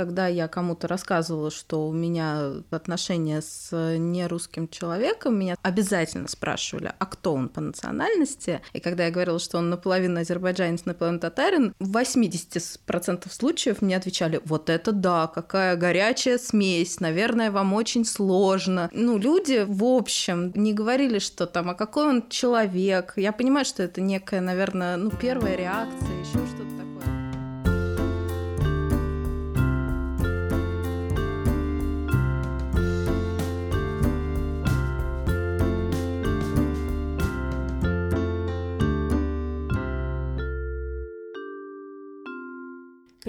когда я кому-то рассказывала, что у меня отношения с нерусским человеком, меня обязательно спрашивали, а кто он по национальности. И когда я говорила, что он наполовину азербайджанец, наполовину татарин, в 80% случаев мне отвечали, вот это да, какая горячая смесь, наверное, вам очень сложно. Ну, люди, в общем, не говорили, что там, а какой он человек. Я понимаю, что это некая, наверное, ну, первая реакция, еще что-то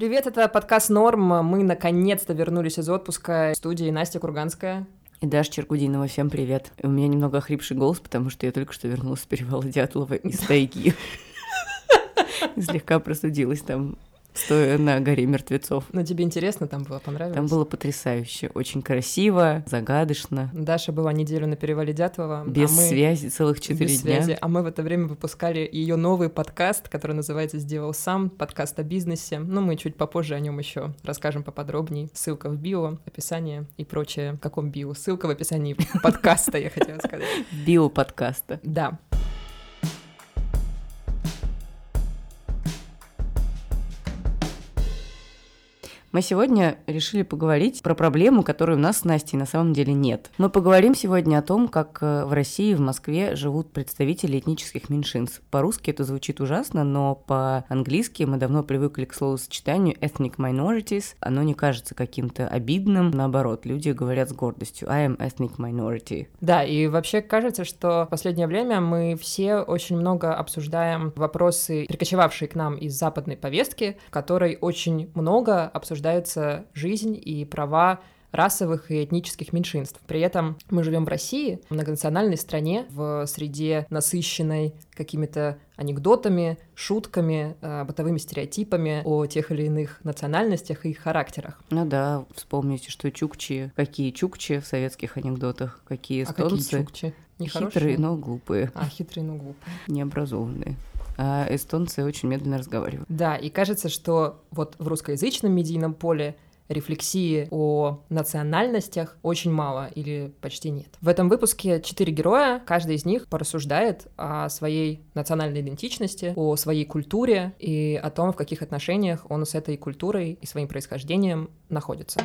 Привет, это подкаст Норм. Мы наконец-то вернулись из отпуска в студии Настя Курганская. И Даша Черкудинова, всем привет. У меня немного охрипший голос, потому что я только что вернулась с перевала Дятлова из тайги. Слегка простудилась там стоя на горе мертвецов. Но тебе интересно там было, понравилось? Там было потрясающе, очень красиво, загадочно. Даша была неделю на перевале Дятлова. А без а мы... связи целых четыре дня. Связи, а мы в это время выпускали ее новый подкаст, который называется «Сделал сам», подкаст о бизнесе. Ну, мы чуть попозже о нем еще расскажем поподробнее. Ссылка в био, описание и прочее. В каком био? Ссылка в описании подкаста, я хотела сказать. Био подкаста. Да. Мы сегодня решили поговорить про проблему, которой у нас с Настей на самом деле нет. Мы поговорим сегодня о том, как э, в России, в Москве живут представители этнических меньшинств. По-русски это звучит ужасно, но по-английски мы давно привыкли к словосочетанию ethnic minorities. Оно не кажется каким-то обидным. Наоборот, люди говорят с гордостью I am ethnic minority. Да, и вообще кажется, что в последнее время мы все очень много обсуждаем вопросы, прикочевавшие к нам из западной повестки, которой очень много обсуждаем обсуждается жизнь и права расовых и этнических меньшинств. При этом мы живем в России, в многонациональной стране, в среде насыщенной какими-то анекдотами, шутками, э, бытовыми стереотипами о тех или иных национальностях и их характерах. Ну да, вспомните, что чукчи, какие чукчи в советских анекдотах, какие эстонцы. А какие чукчи? Хитрые, но глупые. А, хитрые, но глупые. Необразованные а эстонцы очень медленно разговаривают. Да, и кажется, что вот в русскоязычном медийном поле рефлексии о национальностях очень мало или почти нет. В этом выпуске четыре героя, каждый из них порассуждает о своей национальной идентичности, о своей культуре и о том, в каких отношениях он с этой культурой и своим происхождением находится.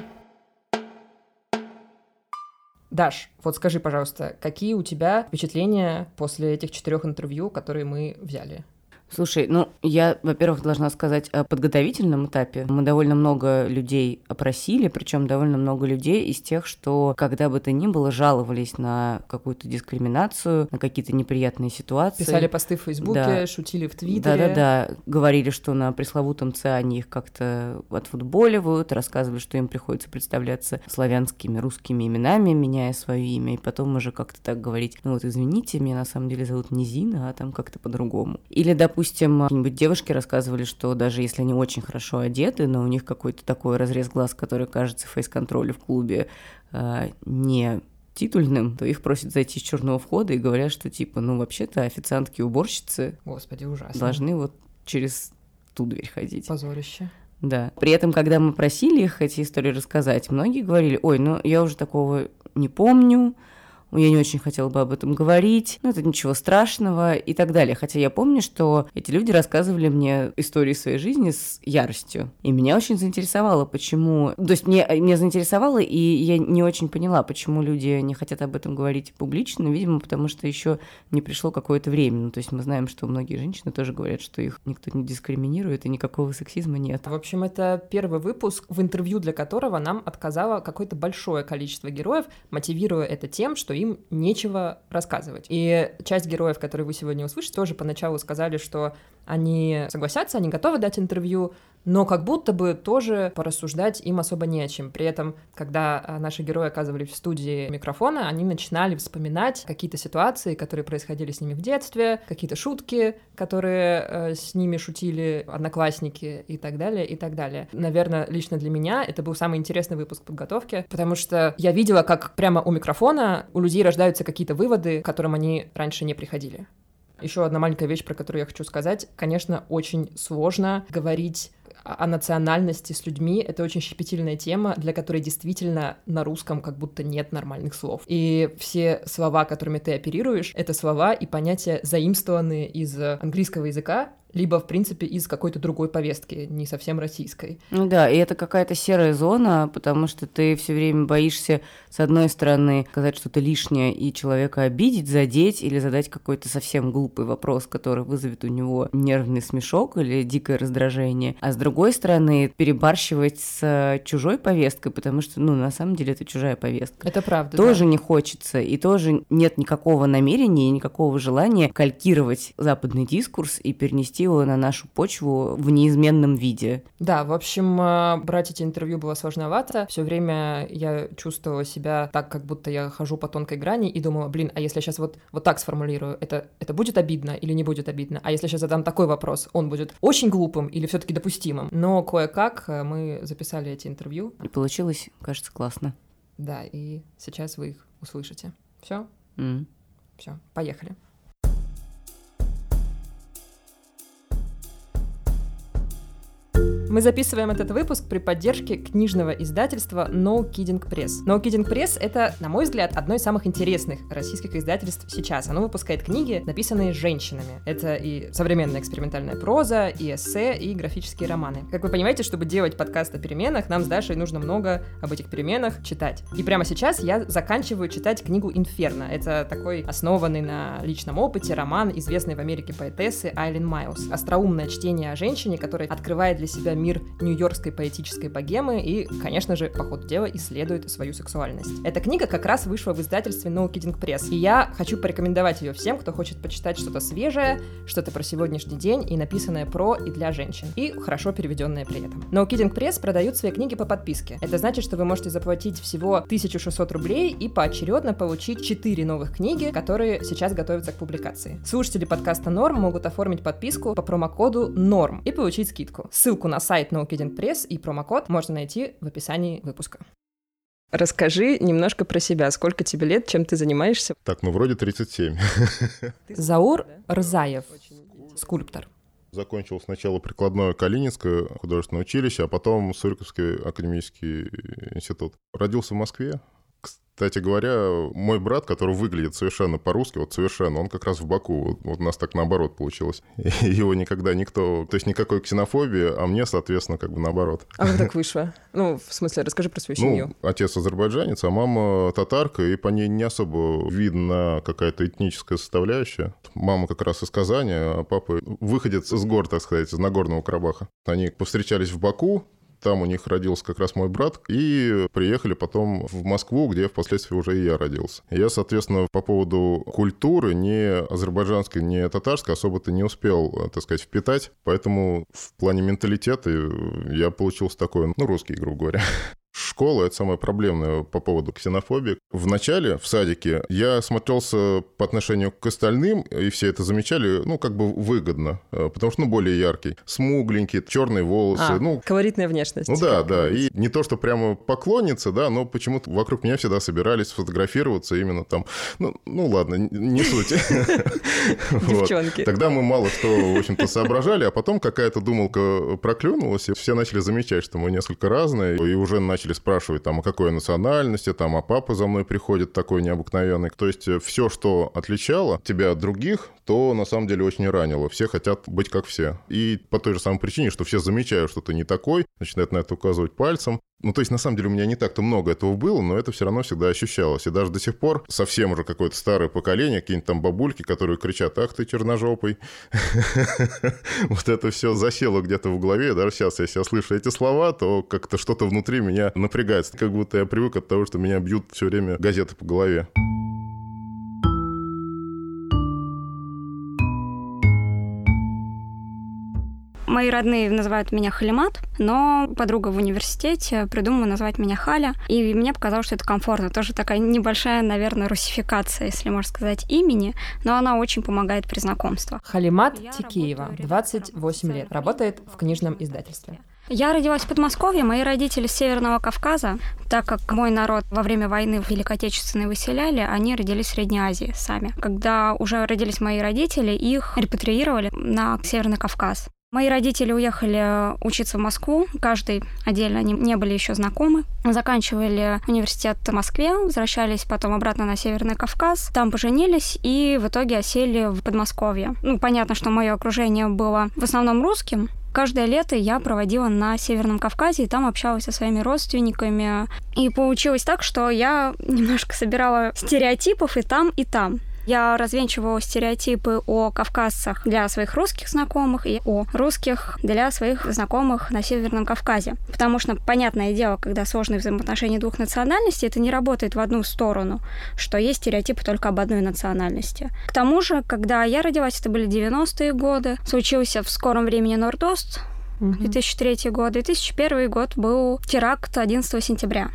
Даш, вот скажи, пожалуйста, какие у тебя впечатления после этих четырех интервью, которые мы взяли? Слушай, ну, я, во-первых, должна сказать о подготовительном этапе. Мы довольно много людей опросили, причем довольно много людей из тех, что когда бы то ни было, жаловались на какую-то дискриминацию, на какие-то неприятные ситуации. Писали посты в Фейсбуке, да. шутили в Твиттере. Да-да-да, говорили, что на пресловутом ЦИАНе их как-то отфутболивают, рассказывали, что им приходится представляться славянскими, русскими именами, меняя свое имя, и потом уже как-то так говорить, ну вот извините, меня на самом деле зовут не Зина, а там как-то по-другому. Или, допустим, допустим, какие-нибудь девушки рассказывали, что даже если они очень хорошо одеты, но у них какой-то такой разрез глаз, который кажется фейс-контролю в клубе э, не титульным, то их просят зайти с черного входа и говорят, что типа, ну вообще-то официантки и уборщицы Господи, ужасно. должны вот через ту дверь ходить. Позорище. Да. При этом, когда мы просили их эти истории рассказать, многие говорили, ой, ну я уже такого не помню, я не очень хотела бы об этом говорить, ну, это ничего страшного и так далее. Хотя я помню, что эти люди рассказывали мне истории своей жизни с яростью. И меня очень заинтересовало, почему... То есть мне, меня заинтересовало, и я не очень поняла, почему люди не хотят об этом говорить публично, видимо, потому что еще не пришло какое-то время. Ну, то есть мы знаем, что многие женщины тоже говорят, что их никто не дискриминирует, и никакого сексизма нет. В общем, это первый выпуск, в интервью для которого нам отказало какое-то большое количество героев, мотивируя это тем, что им нечего рассказывать. И часть героев, которые вы сегодня услышите, тоже поначалу сказали, что они согласятся, они готовы дать интервью, но как будто бы тоже порассуждать им особо не о чем. При этом, когда а, наши герои оказывались в студии микрофона, они начинали вспоминать какие-то ситуации, которые происходили с ними в детстве, какие-то шутки, которые э, с ними шутили одноклассники и так далее, и так далее. Наверное, лично для меня это был самый интересный выпуск подготовки, потому что я видела, как прямо у микрофона у людей рождаются какие-то выводы, к которым они раньше не приходили. Еще одна маленькая вещь, про которую я хочу сказать. Конечно, очень сложно говорить о национальности с людьми. Это очень щепетильная тема, для которой действительно на русском как будто нет нормальных слов. И все слова, которыми ты оперируешь, это слова и понятия заимствованные из английского языка, либо, в принципе, из какой-то другой повестки, не совсем российской. Ну да, и это какая-то серая зона, потому что ты все время боишься, с одной стороны, сказать что-то лишнее и человека обидеть, задеть или задать какой-то совсем глупый вопрос, который вызовет у него нервный смешок или дикое раздражение, а с другой стороны, перебарщивать с чужой повесткой, потому что, ну, на самом деле это чужая повестка. Это правда. Тоже да. не хочется, и тоже нет никакого намерения и никакого желания калькировать западный дискурс и перенести его на нашу почву в неизменном виде. Да, в общем, э, брать эти интервью было сложновато. Все время я чувствовала себя так, как будто я хожу по тонкой грани и думала, блин, а если я сейчас вот, вот так сформулирую, это, это будет обидно или не будет обидно? А если я сейчас задам такой вопрос, он будет очень глупым или все таки допустимым? Но кое-как э, мы записали эти интервью. И получилось, кажется, классно. Да, и сейчас вы их услышите. Все? Mm. Все, поехали. Мы записываем этот выпуск при поддержке книжного издательства No Kidding Press. No Kidding Press — это, на мой взгляд, одно из самых интересных российских издательств сейчас. Оно выпускает книги, написанные женщинами. Это и современная экспериментальная проза, и эссе, и графические романы. Как вы понимаете, чтобы делать подкаст о переменах, нам с Дашей нужно много об этих переменах читать. И прямо сейчас я заканчиваю читать книгу «Инферно». Это такой основанный на личном опыте роман известной в Америке поэтессы Айлин Майлз. Остроумное чтение о женщине, которая открывает для себя мир нью-йоркской поэтической богемы и, конечно же, по ходу дела исследует свою сексуальность. Эта книга как раз вышла в издательстве No Kidding Press, и я хочу порекомендовать ее всем, кто хочет почитать что-то свежее, что-то про сегодняшний день и написанное про и для женщин, и хорошо переведенное при этом. No Kidding Press продают свои книги по подписке. Это значит, что вы можете заплатить всего 1600 рублей и поочередно получить 4 новых книги, которые сейчас готовятся к публикации. Слушатели подкаста Норм могут оформить подписку по промокоду Норм и получить скидку. Ссылку на сайт No Kidding Press и промокод можно найти в описании выпуска. Расскажи немножко про себя. Сколько тебе лет, чем ты занимаешься? Так, ну вроде 37. Заур Рзаев, скульптор. Закончил сначала прикладное Калининское художественное училище, а потом Суриковский академический институт. Родился в Москве, кстати говоря, мой брат, который выглядит совершенно по-русски, вот совершенно, он как раз в Баку. Вот, у нас так наоборот получилось. Его никогда никто... То есть никакой ксенофобии, а мне, соответственно, как бы наоборот. А как так вышло? Ну, в смысле, расскажи про свою семью. Ну, отец азербайджанец, а мама татарка, и по ней не особо видно какая-то этническая составляющая. Мама как раз из Казани, а папа выходец из гор, так сказать, из Нагорного Карабаха. Они повстречались в Баку, там у них родился как раз мой брат, и приехали потом в Москву, где впоследствии уже и я родился. Я, соответственно, по поводу культуры ни азербайджанской, ни татарской особо-то не успел, так сказать, впитать, поэтому в плане менталитета я получился такой, ну, русский, грубо говоря. Школа — это самое проблемное по поводу ксенофобии. В начале, в садике, я смотрелся по отношению к остальным, и все это замечали, ну, как бы выгодно, э, потому что, ну, более яркий. Смугленький, черные волосы. А, ну, колоритная внешность. Ну да, да. И не то, что прямо поклонница, да, но почему-то вокруг меня всегда собирались фотографироваться именно там. Ну, ну ладно, не суть. Девчонки. Тогда мы мало что, в общем-то, соображали, а потом какая-то думалка проклюнулась, и все начали замечать, что мы несколько разные, и уже начали начали спрашивать там, о какой национальности, там, а папа за мной приходит такой необыкновенный. То есть э, все, что отличало тебя от других, то на самом деле очень ранило. Все хотят быть как все. И по той же самой причине, что все замечают, что ты не такой, начинают на это указывать пальцем. Ну, то есть, на самом деле, у меня не так-то много этого было, но это все равно всегда ощущалось. И даже до сих пор совсем уже какое-то старое поколение, какие-нибудь там бабульки, которые кричат, ах ты черножопый. Вот это все засело где-то в голове. Даже сейчас, если я слышу эти слова, то как-то что-то внутри меня напрягается. Как будто я привык от того, что меня бьют все время газеты по голове. Мои родные называют меня Халимат, но подруга в университете придумала назвать меня Халя, и мне показалось, что это комфортно. Тоже такая небольшая, наверное, русификация, если можно сказать, имени, но она очень помогает при знакомствах. Халимат Тикеева, 28 лет, работает в книжном издательстве. Я родилась в Подмосковье, мои родители с Северного Кавказа. Так как мой народ во время войны в Великой Отечественной выселяли, они родились в Средней Азии сами. Когда уже родились мои родители, их репатриировали на Северный Кавказ. Мои родители уехали учиться в Москву, каждый отдельно, они не были еще знакомы. Заканчивали университет в Москве, возвращались потом обратно на Северный Кавказ, там поженились и в итоге осели в Подмосковье. Ну, понятно, что мое окружение было в основном русским, Каждое лето я проводила на Северном Кавказе, и там общалась со своими родственниками. И получилось так, что я немножко собирала стереотипов и там, и там. Я развенчивала стереотипы о кавказцах для своих русских знакомых и о русских для своих знакомых на Северном Кавказе. Потому что, понятное дело, когда сложные взаимоотношения двух национальностей, это не работает в одну сторону, что есть стереотипы только об одной национальности. К тому же, когда я родилась, это были 90-е годы, случился в скором времени Нордост, 2003 год. 2001 год был теракт 11 сентября.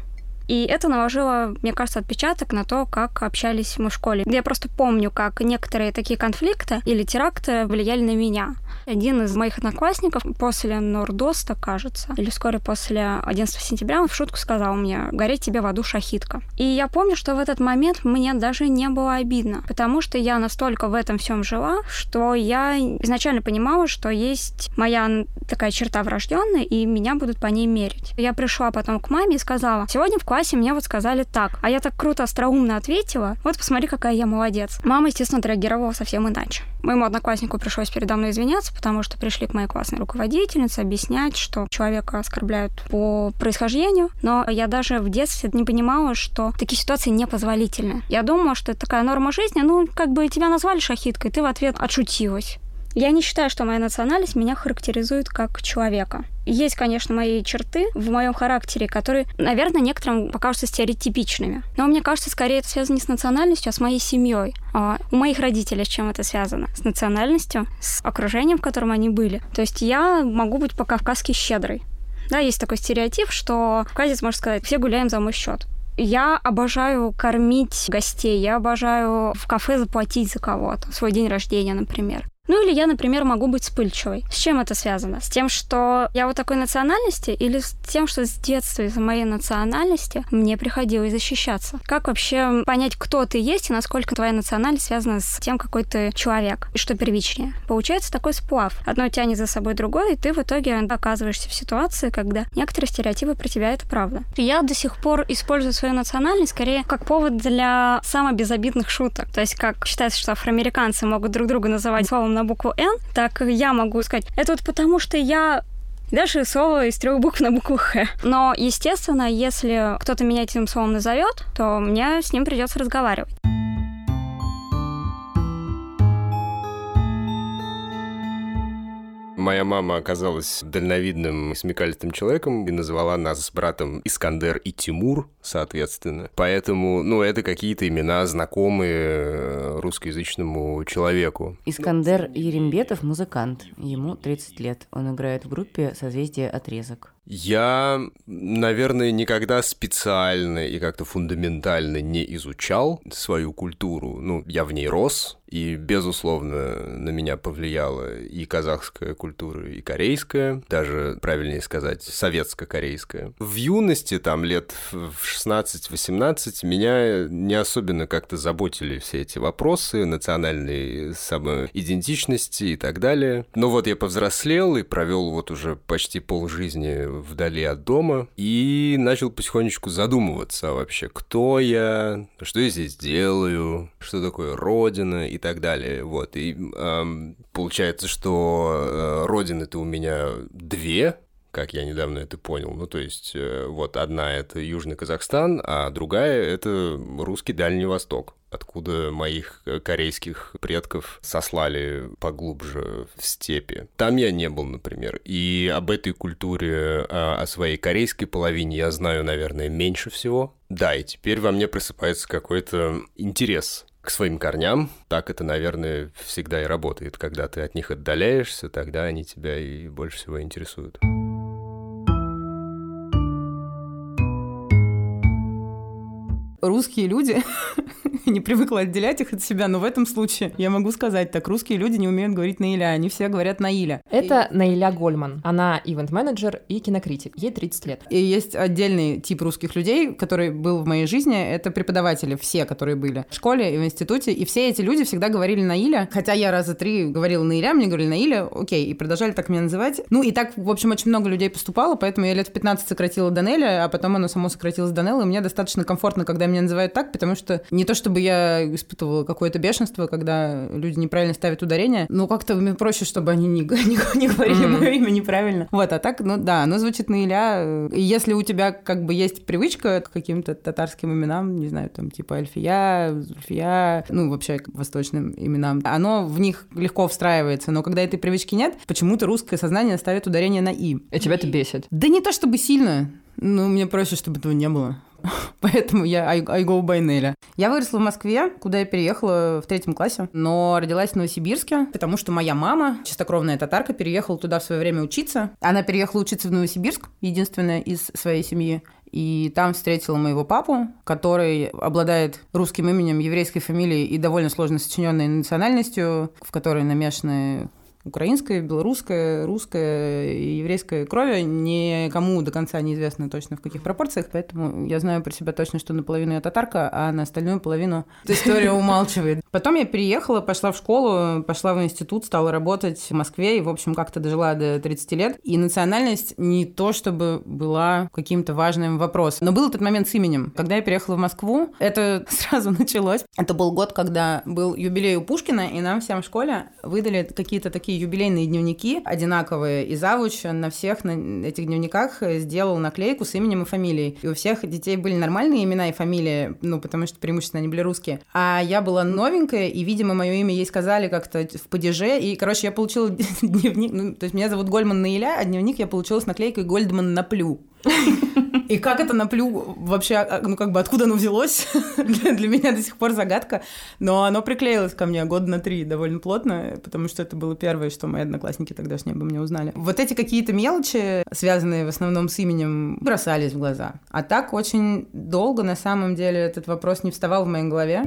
И это наложило, мне кажется, отпечаток на то, как общались мы в школе. Я просто помню, как некоторые такие конфликты или теракты влияли на меня. Один из моих одноклассников после Нордоста, кажется, или вскоре после 11 сентября, он в шутку сказал мне, гореть тебе в аду шахитка. И я помню, что в этот момент мне даже не было обидно, потому что я настолько в этом всем жила, что я изначально понимала, что есть моя такая черта врожденная, и меня будут по ней мерить. Я пришла потом к маме и сказала, сегодня в классе классе мне вот сказали так. А я так круто, остроумно ответила. Вот посмотри, какая я молодец. Мама, естественно, отреагировала совсем иначе. Моему однокласснику пришлось передо мной извиняться, потому что пришли к моей классной руководительнице объяснять, что человека оскорбляют по происхождению. Но я даже в детстве не понимала, что такие ситуации непозволительны. Я думала, что это такая норма жизни. Ну, как бы тебя назвали шахиткой, ты в ответ отшутилась. Я не считаю, что моя национальность меня характеризует как человека. Есть, конечно, мои черты в моем характере, которые, наверное, некоторым покажутся стереотипичными. Но мне кажется, скорее это связано не с национальностью, а с моей семьей. А у моих родителей с чем это связано? С национальностью, с окружением, в котором они были. То есть я могу быть по-кавказски щедрой. Да, есть такой стереотип, что в Казец, можно сказать, все гуляем за мой счет. Я обожаю кормить гостей, я обожаю в кафе заплатить за кого-то, свой день рождения, например. Ну или я, например, могу быть вспыльчивой. С чем это связано? С тем, что я вот такой национальности или с тем, что с детства из-за моей национальности мне приходилось защищаться? Как вообще понять, кто ты есть и насколько твоя национальность связана с тем, какой ты человек и что первичнее? Получается такой сплав. Одно тянет за собой другое, и ты в итоге оказываешься в ситуации, когда некоторые стереотипы про тебя — это правда. Я до сих пор использую свою национальность скорее как повод для самых безобидных шуток. То есть как считается, что афроамериканцы могут друг друга называть словом на букву «Н», так я могу сказать, это вот потому, что я Дальше слово из трех букв на букву Х. Но, естественно, если кто-то меня этим словом назовет, то мне с ним придется разговаривать. Моя мама оказалась дальновидным, смекалистым человеком и назвала нас с братом Искандер и Тимур, соответственно. Поэтому, ну, это какие-то имена, знакомые э, русскоязычному человеку. Искандер Ерембетов – музыкант. Ему 30 лет. Он играет в группе «Созвездие отрезок». Я, наверное, никогда специально и как-то фундаментально не изучал свою культуру. Ну, я в ней рос, и, безусловно, на меня повлияла и казахская культура, и корейская, даже, правильнее сказать, советско-корейская. В юности, там, лет в 16-18, меня не особенно как-то заботили все эти вопросы национальной самоидентичности и так далее. Но вот я повзрослел и провел вот уже почти полжизни вдали от дома и начал потихонечку задумываться вообще, кто я, что я здесь делаю, что такое родина и так далее. Вот. И эм, получается, что э, родины-то у меня две, как я недавно это понял. Ну, то есть, э, вот одна это Южный Казахстан, а другая это русский Дальний Восток откуда моих э, корейских предков сослали поглубже в степи. Там я не был, например. И об этой культуре, а, о своей корейской половине я знаю, наверное, меньше всего. Да, и теперь во мне просыпается какой-то интерес к своим корням. Так это, наверное, всегда и работает. Когда ты от них отдаляешься, тогда они тебя и больше всего интересуют. Русские люди, не привыкла отделять их от себя, но в этом случае я могу сказать так, русские люди не умеют говорить на Иля, они все говорят на Иля. Это Наиля Гольман. Она ивент-менеджер и кинокритик. Ей 30 лет. И есть отдельный тип русских людей, который был в моей жизни, это преподаватели, все, которые были в школе и в институте, и все эти люди всегда говорили на Иля, хотя я раза три говорила на Иля, мне говорили на Иля, окей, и продолжали так меня называть. Ну и так, в общем, очень много людей поступало, поэтому я лет в 15 сократила до Неля, а потом оно само сократилось до Нелла, и мне достаточно комфортно, когда меня называют так, потому что не то чтобы я испытывала какое-то бешенство, когда люди неправильно ставят ударение, но как-то мне проще, чтобы они не, не, не говорили mm-hmm. мое имя неправильно. Вот, а так, ну да, оно звучит на Иля. И если у тебя как бы есть привычка к каким-то татарским именам, не знаю, там типа Альфия, Зульфия, ну вообще к восточным именам, оно в них легко встраивается, но когда этой привычки нет, почему-то русское сознание ставит ударение на «и». И тебя это бесит? Да не то чтобы сильно, ну, мне проще, чтобы этого не было. Поэтому я I, I go by Неля. Я выросла в Москве, куда я переехала в третьем классе, но родилась в Новосибирске, потому что моя мама, чистокровная татарка, переехала туда в свое время учиться. Она переехала учиться в Новосибирск, единственная из своей семьи. И там встретила моего папу, который обладает русским именем, еврейской фамилией и довольно сложно сочиненной национальностью, в которой намешаны украинская, белорусская, русская и еврейская крови. Никому до конца неизвестно точно в каких пропорциях, поэтому я знаю про себя точно, что наполовину я татарка, а на остальную половину история умалчивает. Потом я переехала, пошла в школу, пошла в институт, стала работать в Москве и, в общем, как-то дожила до 30 лет. И национальность не то чтобы была каким-то важным вопросом. Но был этот момент с именем. Когда я переехала в Москву, это сразу началось. Это был год, когда был юбилей у Пушкина, и нам всем в школе выдали какие-то такие такие юбилейные дневники одинаковые, и завуч на всех на этих дневниках сделал наклейку с именем и фамилией. И у всех детей были нормальные имена и фамилии, ну, потому что преимущественно они были русские. А я была новенькая, и, видимо, мое имя ей сказали как-то в падеже, и, короче, я получила дневник, ну, то есть меня зовут Гольман Наиля, а дневник я получила с наклейкой Гольдман Наплю. И как это наплю вообще, а, ну как бы откуда оно взялось, для, для меня до сих пор загадка. Но оно приклеилось ко мне года на три довольно плотно, потому что это было первое, что мои одноклассники тогдашние обо мне узнали. Вот эти какие-то мелочи, связанные в основном с именем, бросались в глаза. А так очень долго на самом деле этот вопрос не вставал в моей голове.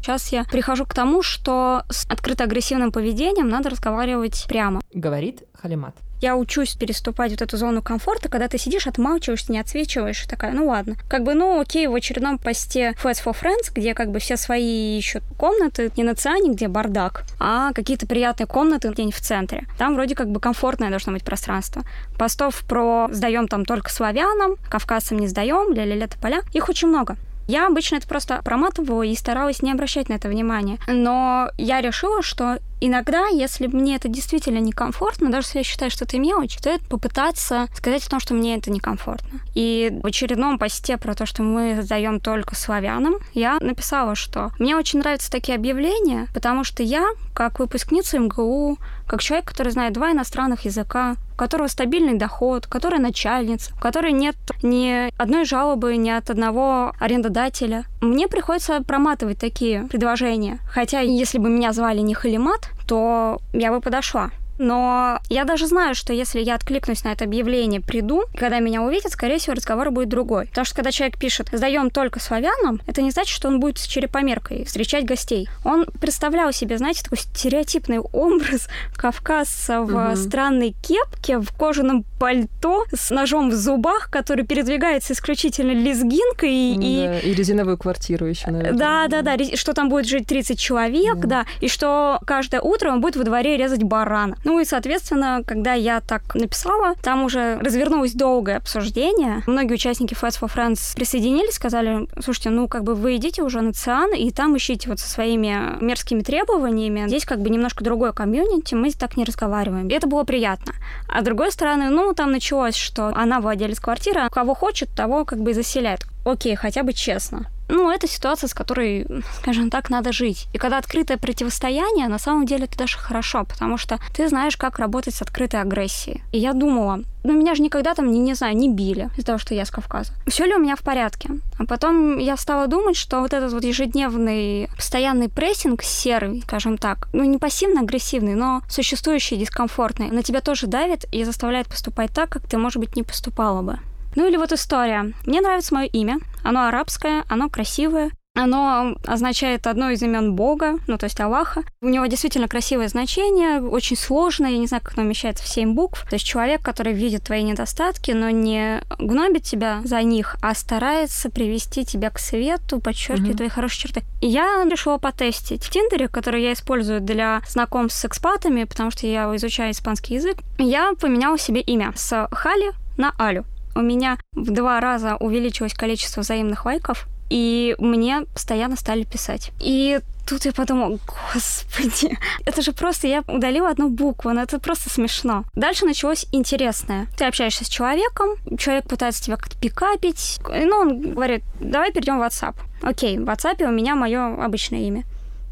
Сейчас я прихожу к тому, что с открыто-агрессивным поведением надо разговаривать прямо. Говорит Халимат. Я учусь переступать вот эту зону комфорта, когда ты сидишь, отмалчиваешься, не отсвечиваешь, такая, ну ладно. Как бы, ну окей, в очередном посте Fats for Friends, где как бы все свои ищут комнаты, не на Циане, где бардак, а какие-то приятные комнаты где-нибудь в центре. Там вроде как бы комфортное должно быть пространство. Постов про сдаем там только славянам, кавказцам не сдаем, ля-ля-ля поля, их очень много. Я обычно это просто проматывала и старалась не обращать на это внимания. Но я решила, что иногда, если мне это действительно некомфортно, даже если я считаю, что это мелочь, стоит попытаться сказать о том, что мне это некомфортно. И в очередном посте про то, что мы сдаем только славянам, я написала, что мне очень нравятся такие объявления, потому что я, как выпускница МГУ, как человек, который знает два иностранных языка, у которого стабильный доход, который начальница, у которой нет ни одной жалобы ни от одного арендодателя. Мне приходится проматывать такие предложения. Хотя, если бы меня звали не Халимат, то я бы подошла. Но я даже знаю, что если я откликнусь на это объявление, приду, когда меня увидят, скорее всего, разговор будет другой. Потому что когда человек пишет «сдаем только славянам», это не значит, что он будет с черепомеркой встречать гостей. Он представлял себе, знаете, такой стереотипный образ кавказца в угу. странной кепке, в кожаном пальто, с ножом в зубах, который передвигается исключительно лезгинкой. И... Да, и резиновую квартиру еще, наверное. Да, да, да, что там будет жить 30 человек, да, да и что каждое утро он будет во дворе резать барана. Ну и, соответственно, когда я так написала, там уже развернулось долгое обсуждение. Многие участники Fast for Friends присоединились, сказали, слушайте, ну как бы вы идите уже на ЦИАН, и там ищите вот со своими мерзкими требованиями. Здесь как бы немножко другое комьюнити, мы так не разговариваем. И это было приятно. А с другой стороны, ну, там началось, что она владелец квартиры, кого хочет, того как бы и заселяет. Окей, хотя бы честно. Ну, это ситуация, с которой, скажем так, надо жить. И когда открытое противостояние, на самом деле это даже хорошо, потому что ты знаешь, как работать с открытой агрессией. И я думала, ну, меня же никогда там, не, не знаю, не били из-за того, что я с Кавказа. Все ли у меня в порядке? А потом я стала думать, что вот этот вот ежедневный постоянный прессинг серый, скажем так, ну, не пассивно-агрессивный, но существующий, дискомфортный, на тебя тоже давит и заставляет поступать так, как ты, может быть, не поступала бы. Ну или вот история. Мне нравится мое имя. Оно арабское, оно красивое. Оно означает одно из имен Бога, ну то есть Аллаха. У него действительно красивое значение, очень сложное, я не знаю, как оно умещается в семь букв. То есть человек, который видит твои недостатки, но не гнобит тебя за них, а старается привести тебя к свету, подчеркивать mm-hmm. твои хорошие черты. И я решила потестить в Тиндере, который я использую для знакомств с экспатами, потому что я изучаю испанский язык. Я поменяла себе имя с Хали на Алю у меня в два раза увеличилось количество взаимных лайков, и мне постоянно стали писать. И тут я подумала, господи, это же просто я удалила одну букву, но это просто смешно. Дальше началось интересное. Ты общаешься с человеком, человек пытается тебя как-то пикапить, ну, он говорит, давай перейдем в WhatsApp. Окей, в WhatsApp у меня мое обычное имя.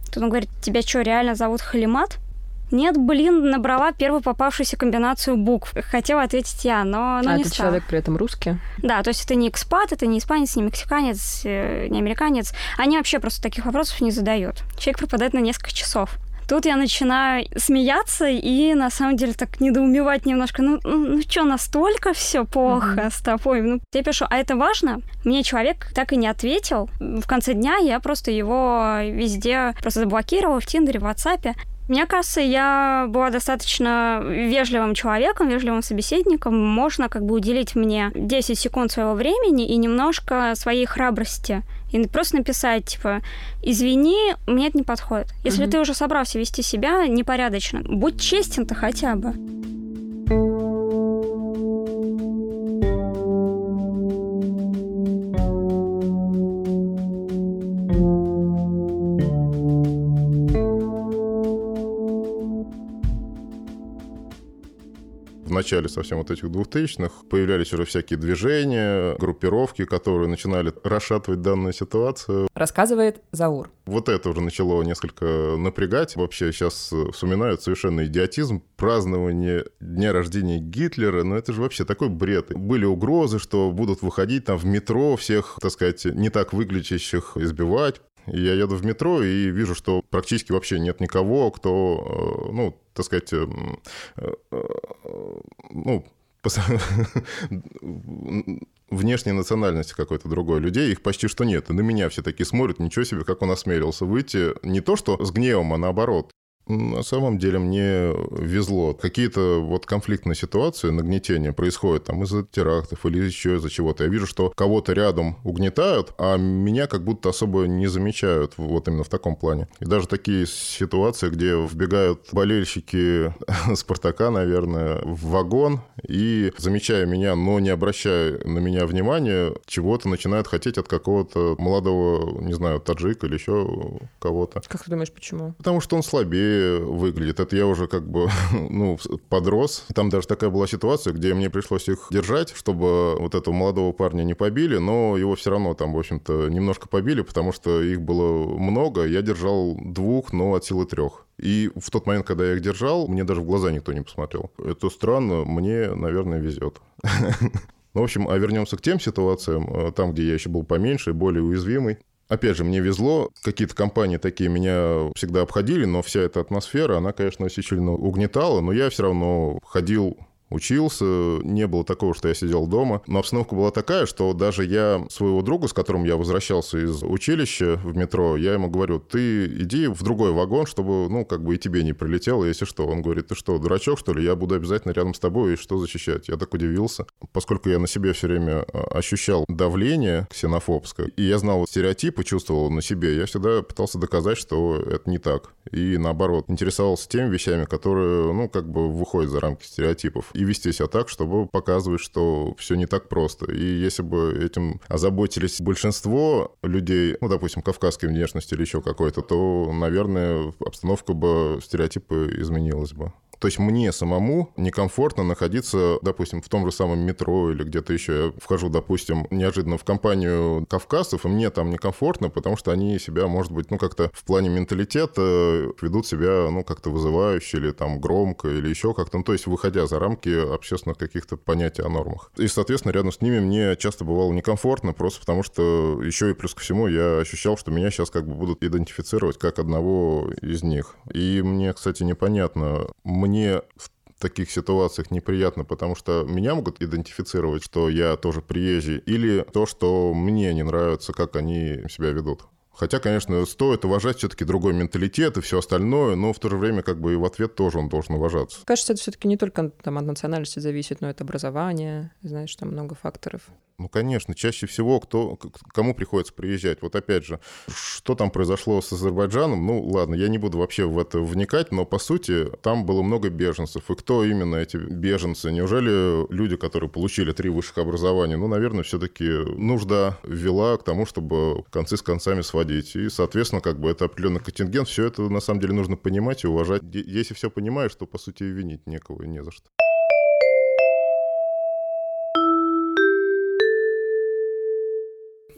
Тут он говорит, тебя что, реально зовут Халимат? Нет, блин, набрала первую попавшуюся комбинацию букв. Хотела ответить я, но, но а не этот стала. человек при этом русский? Да, то есть это не экспат, это не испанец, не мексиканец, э, не американец. Они вообще просто таких вопросов не задают. Человек пропадает на несколько часов. Тут я начинаю смеяться и на самом деле так недоумевать немножко. Ну, ну, ну что, настолько все плохо mm-hmm. с тобой? Ну, я пишу, а это важно? Мне человек так и не ответил. В конце дня я просто его везде просто заблокировала в Тиндере, в WhatsApp. Мне кажется, я была достаточно вежливым человеком, вежливым собеседником. Можно как бы уделить мне 10 секунд своего времени и немножко своей храбрости. И просто написать, типа, извини, мне это не подходит. Если угу. ты уже собрался вести себя непорядочно, будь честен-то хотя бы. Начале совсем вот этих двухтысячных появлялись уже всякие движения, группировки, которые начинали расшатывать данную ситуацию. Рассказывает Заур. Вот это уже начало несколько напрягать. Вообще сейчас вспоминают совершенно идиотизм, празднование дня рождения Гитлера, но это же вообще такой бред. Были угрозы, что будут выходить там в метро всех, так сказать, не так выглядящих избивать, я еду в метро и вижу, что практически вообще нет никого, кто, э, ну, так сказать, эм, э, э, ну, внешней национальности какой-то другой людей, их почти что нет. И на меня все такие смотрят, ничего себе, как он осмелился выйти. Не то, что с гневом, а наоборот. На самом деле мне везло. Какие-то вот конфликтные ситуации, нагнетения происходят там из-за терактов или еще из-за чего-то. Я вижу, что кого-то рядом угнетают, а меня как будто особо не замечают вот именно в таком плане. И даже такие ситуации, где вбегают болельщики Спартака, наверное, в вагон и, замечая меня, но не обращая на меня внимания, чего-то начинают хотеть от какого-то молодого, не знаю, таджика или еще кого-то. Как ты думаешь, почему? Потому что он слабее, выглядит. Это я уже как бы, ну, подрос. Там даже такая была ситуация, где мне пришлось их держать, чтобы вот этого молодого парня не побили, но его все равно там, в общем-то, немножко побили, потому что их было много. Я держал двух, но от силы трех. И в тот момент, когда я их держал, мне даже в глаза никто не посмотрел. Это странно, мне, наверное, везет. Ну, в общем, а вернемся к тем ситуациям, э, там, где я еще был поменьше, более уязвимый. Опять же, мне везло, какие-то компании такие меня всегда обходили, но вся эта атмосфера, она, конечно, очень сильно угнетала, но я все равно ходил учился, не было такого, что я сидел дома. Но обстановка была такая, что даже я своего друга, с которым я возвращался из училища в метро, я ему говорю, ты иди в другой вагон, чтобы, ну, как бы и тебе не прилетело, если что. Он говорит, ты что, дурачок, что ли? Я буду обязательно рядом с тобой, и что защищать? Я так удивился. Поскольку я на себе все время а, ощущал давление ксенофобское, и я знал стереотипы, чувствовал на себе, я всегда пытался доказать, что это не так. И наоборот, интересовался теми вещами, которые, ну, как бы выходят за рамки стереотипов и вести себя так, чтобы показывать, что все не так просто. И если бы этим озаботились большинство людей, ну, допустим, кавказской внешности или еще какой-то, то, наверное, обстановка бы, стереотипы изменилась бы. То есть мне самому некомфортно находиться, допустим, в том же самом метро или где-то еще. Я вхожу, допустим, неожиданно в компанию кавказцев, и мне там некомфортно, потому что они себя, может быть, ну как-то в плане менталитета ведут себя, ну как-то вызывающе или там громко или еще как-то. Ну, то есть выходя за рамки общественных каких-то понятий о нормах. И, соответственно, рядом с ними мне часто бывало некомфортно, просто потому что еще и плюс ко всему я ощущал, что меня сейчас как бы будут идентифицировать как одного из них. И мне, кстати, непонятно, мне в таких ситуациях неприятно, потому что меня могут идентифицировать, что я тоже приезжий, или то, что мне не нравится, как они себя ведут. Хотя, конечно, стоит уважать все-таки другой менталитет и все остальное, но в то же время как бы и в ответ тоже он должен уважаться. Кажется, это все-таки не только там, от национальности зависит, но это образование, знаешь, там много факторов. Ну, конечно, чаще всего кто, кому приходится приезжать. Вот опять же, что там произошло с Азербайджаном, ну, ладно, я не буду вообще в это вникать, но, по сути, там было много беженцев. И кто именно эти беженцы? Неужели люди, которые получили три высших образования? Ну, наверное, все-таки нужда ввела к тому, чтобы концы с концами сводить. И, соответственно, как бы это определенный контингент. Все это, на самом деле, нужно понимать и уважать. Если все понимаешь, то, по сути, винить некого и не за что.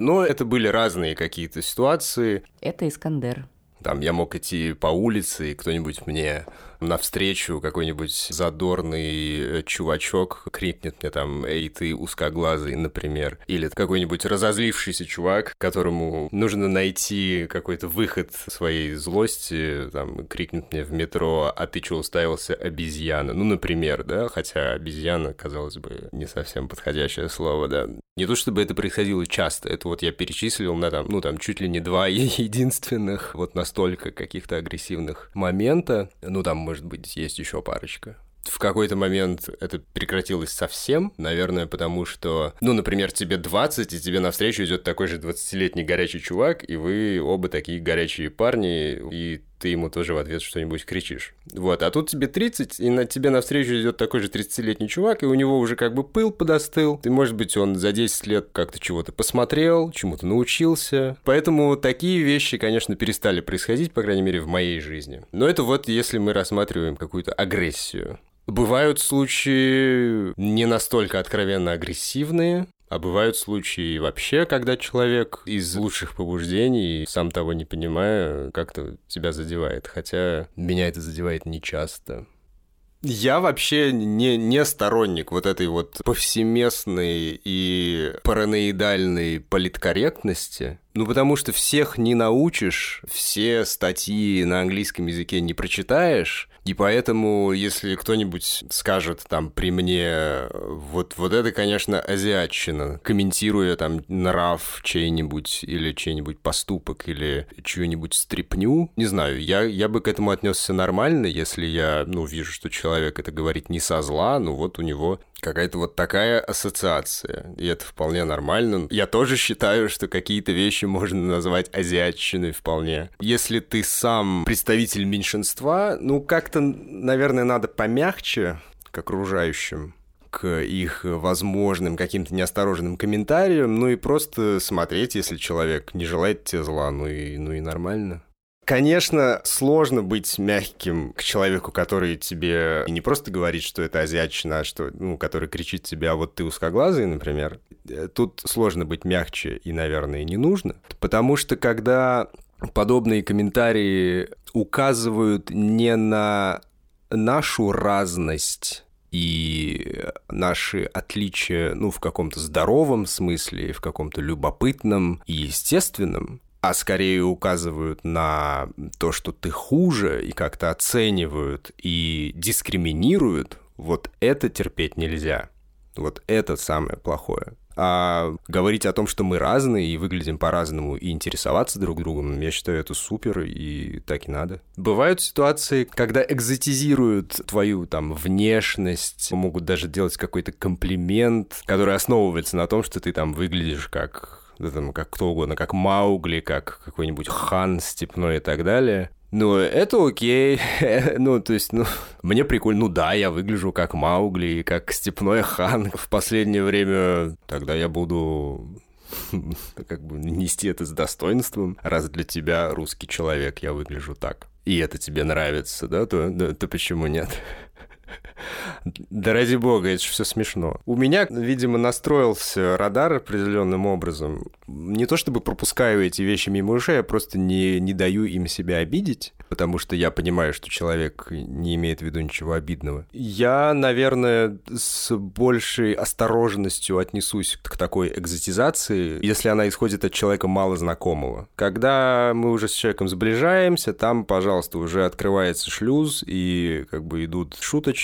Но это были разные какие-то ситуации. Это Искандер. Там я мог идти по улице, и кто-нибудь мне навстречу какой-нибудь задорный э, чувачок крикнет мне там «Эй, ты узкоглазый», например. Или какой-нибудь разозлившийся чувак, которому нужно найти какой-то выход своей злости, там, крикнет мне в метро «А ты что, уставился, обезьяна?» Ну, например, да, хотя обезьяна, казалось бы, не совсем подходящее слово, да. Не то чтобы это происходило часто, это вот я перечислил на там, ну, там, чуть ли не два единственных вот настолько каких-то агрессивных момента. Ну, там, может быть, есть еще парочка. В какой-то момент это прекратилось совсем, наверное, потому что, ну, например, тебе 20, и тебе навстречу идет такой же 20-летний горячий чувак, и вы оба такие горячие парни, и ты ему тоже в ответ что-нибудь кричишь. Вот, а тут тебе 30, и на тебе навстречу идет такой же 30-летний чувак, и у него уже как бы пыл подостыл. И, может быть, он за 10 лет как-то чего-то посмотрел, чему-то научился. Поэтому такие вещи, конечно, перестали происходить, по крайней мере, в моей жизни. Но это вот если мы рассматриваем какую-то агрессию. Бывают случаи не настолько откровенно агрессивные, а бывают случаи вообще, когда человек из лучших побуждений, сам того не понимая, как-то тебя задевает. Хотя меня это задевает нечасто. Я вообще не, не сторонник вот этой вот повсеместной и параноидальной политкорректности. Ну, потому что всех не научишь, все статьи на английском языке не прочитаешь, и поэтому, если кто-нибудь скажет там при мне, вот, вот это, конечно, азиатчина, комментируя там нрав чей-нибудь или чей-нибудь поступок или чью-нибудь стрипню, не знаю, я, я бы к этому отнесся нормально, если я, ну, вижу, что человек это говорит не со зла, ну вот у него какая-то вот такая ассоциация, и это вполне нормально. Я тоже считаю, что какие-то вещи можно назвать азиатчиной вполне. Если ты сам представитель меньшинства, ну как-то, наверное, надо помягче к окружающим к их возможным каким-то неосторожным комментариям, ну и просто смотреть, если человек не желает тебе зла, ну и, ну и нормально. Конечно, сложно быть мягким к человеку, который тебе не просто говорит, что это азиатчина, а что, ну, который кричит тебе, а вот ты узкоглазый, например. Тут сложно быть мягче и, наверное, не нужно. Потому что когда подобные комментарии указывают не на нашу разность и наши отличия, ну, в каком-то здоровом смысле, в каком-то любопытном и естественном, а скорее указывают на то, что ты хуже, и как-то оценивают и дискриминируют, вот это терпеть нельзя. Вот это самое плохое. А говорить о том, что мы разные и выглядим по-разному, и интересоваться друг другом, я считаю, это супер, и так и надо. Бывают ситуации, когда экзотизируют твою там внешность, могут даже делать какой-то комплимент, который основывается на том, что ты там выглядишь как там, как кто угодно, как Маугли, как какой-нибудь хан степной и так далее. Ну, это окей. ну, то есть, ну, мне прикольно. Ну да, я выгляжу как Маугли, как степной хан. В последнее время тогда я буду как бы нести это с достоинством, раз для тебя русский человек, я выгляжу так. и это тебе нравится, да, то, да, то почему нет? Да ради бога, это же все смешно. У меня, видимо, настроился радар определенным образом. Не то чтобы пропускаю эти вещи мимо ушей, я просто не, не даю им себя обидеть, потому что я понимаю, что человек не имеет в виду ничего обидного. Я, наверное, с большей осторожностью отнесусь к такой экзотизации, если она исходит от человека мало знакомого. Когда мы уже с человеком сближаемся, там, пожалуйста, уже открывается шлюз, и как бы идут шуточки,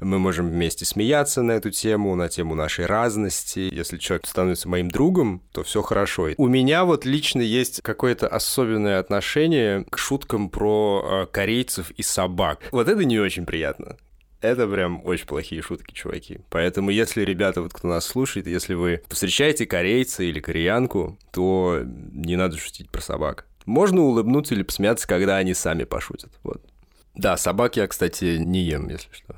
мы можем вместе смеяться на эту тему, на тему нашей разности. Если человек становится моим другом, то все хорошо. У меня вот лично есть какое-то особенное отношение к шуткам про э, корейцев и собак. Вот это не очень приятно. Это прям очень плохие шутки, чуваки. Поэтому, если, ребята, вот кто нас слушает, если вы встречаете корейца или кореянку, то не надо шутить про собак. Можно улыбнуться или посмеяться, когда они сами пошутят. Вот. Да, собак я, кстати, не ем, если что.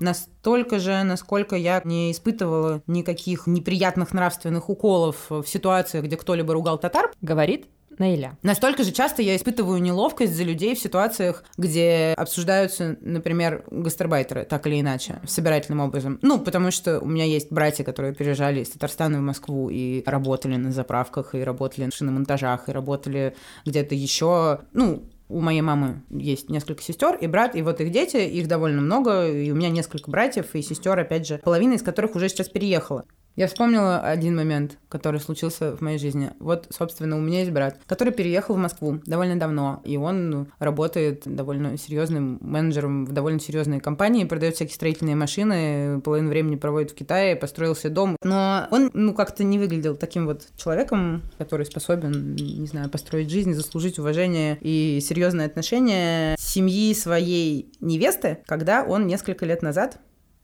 Настолько же, насколько я не испытывала никаких неприятных нравственных уколов в ситуациях, где кто-либо ругал татар. Говорит Наиля. Настолько же часто я испытываю неловкость за людей в ситуациях, где обсуждаются, например, гастарбайтеры, так или иначе, собирательным образом. Ну, потому что у меня есть братья, которые переезжали из Татарстана в Москву и работали на заправках, и работали на шиномонтажах, и работали где-то еще. Ну, у моей мамы есть несколько сестер и брат, и вот их дети, их довольно много, и у меня несколько братьев и сестер, опять же, половина из которых уже сейчас переехала. Я вспомнила один момент, который случился в моей жизни. Вот, собственно, у меня есть брат, который переехал в Москву довольно давно, и он ну, работает довольно серьезным менеджером в довольно серьезной компании, продает всякие строительные машины, половину времени проводит в Китае, построил себе дом. Но он, ну, как-то не выглядел таким вот человеком, который способен, не знаю, построить жизнь, заслужить уважение и серьезное отношение семьи своей невесты, когда он несколько лет назад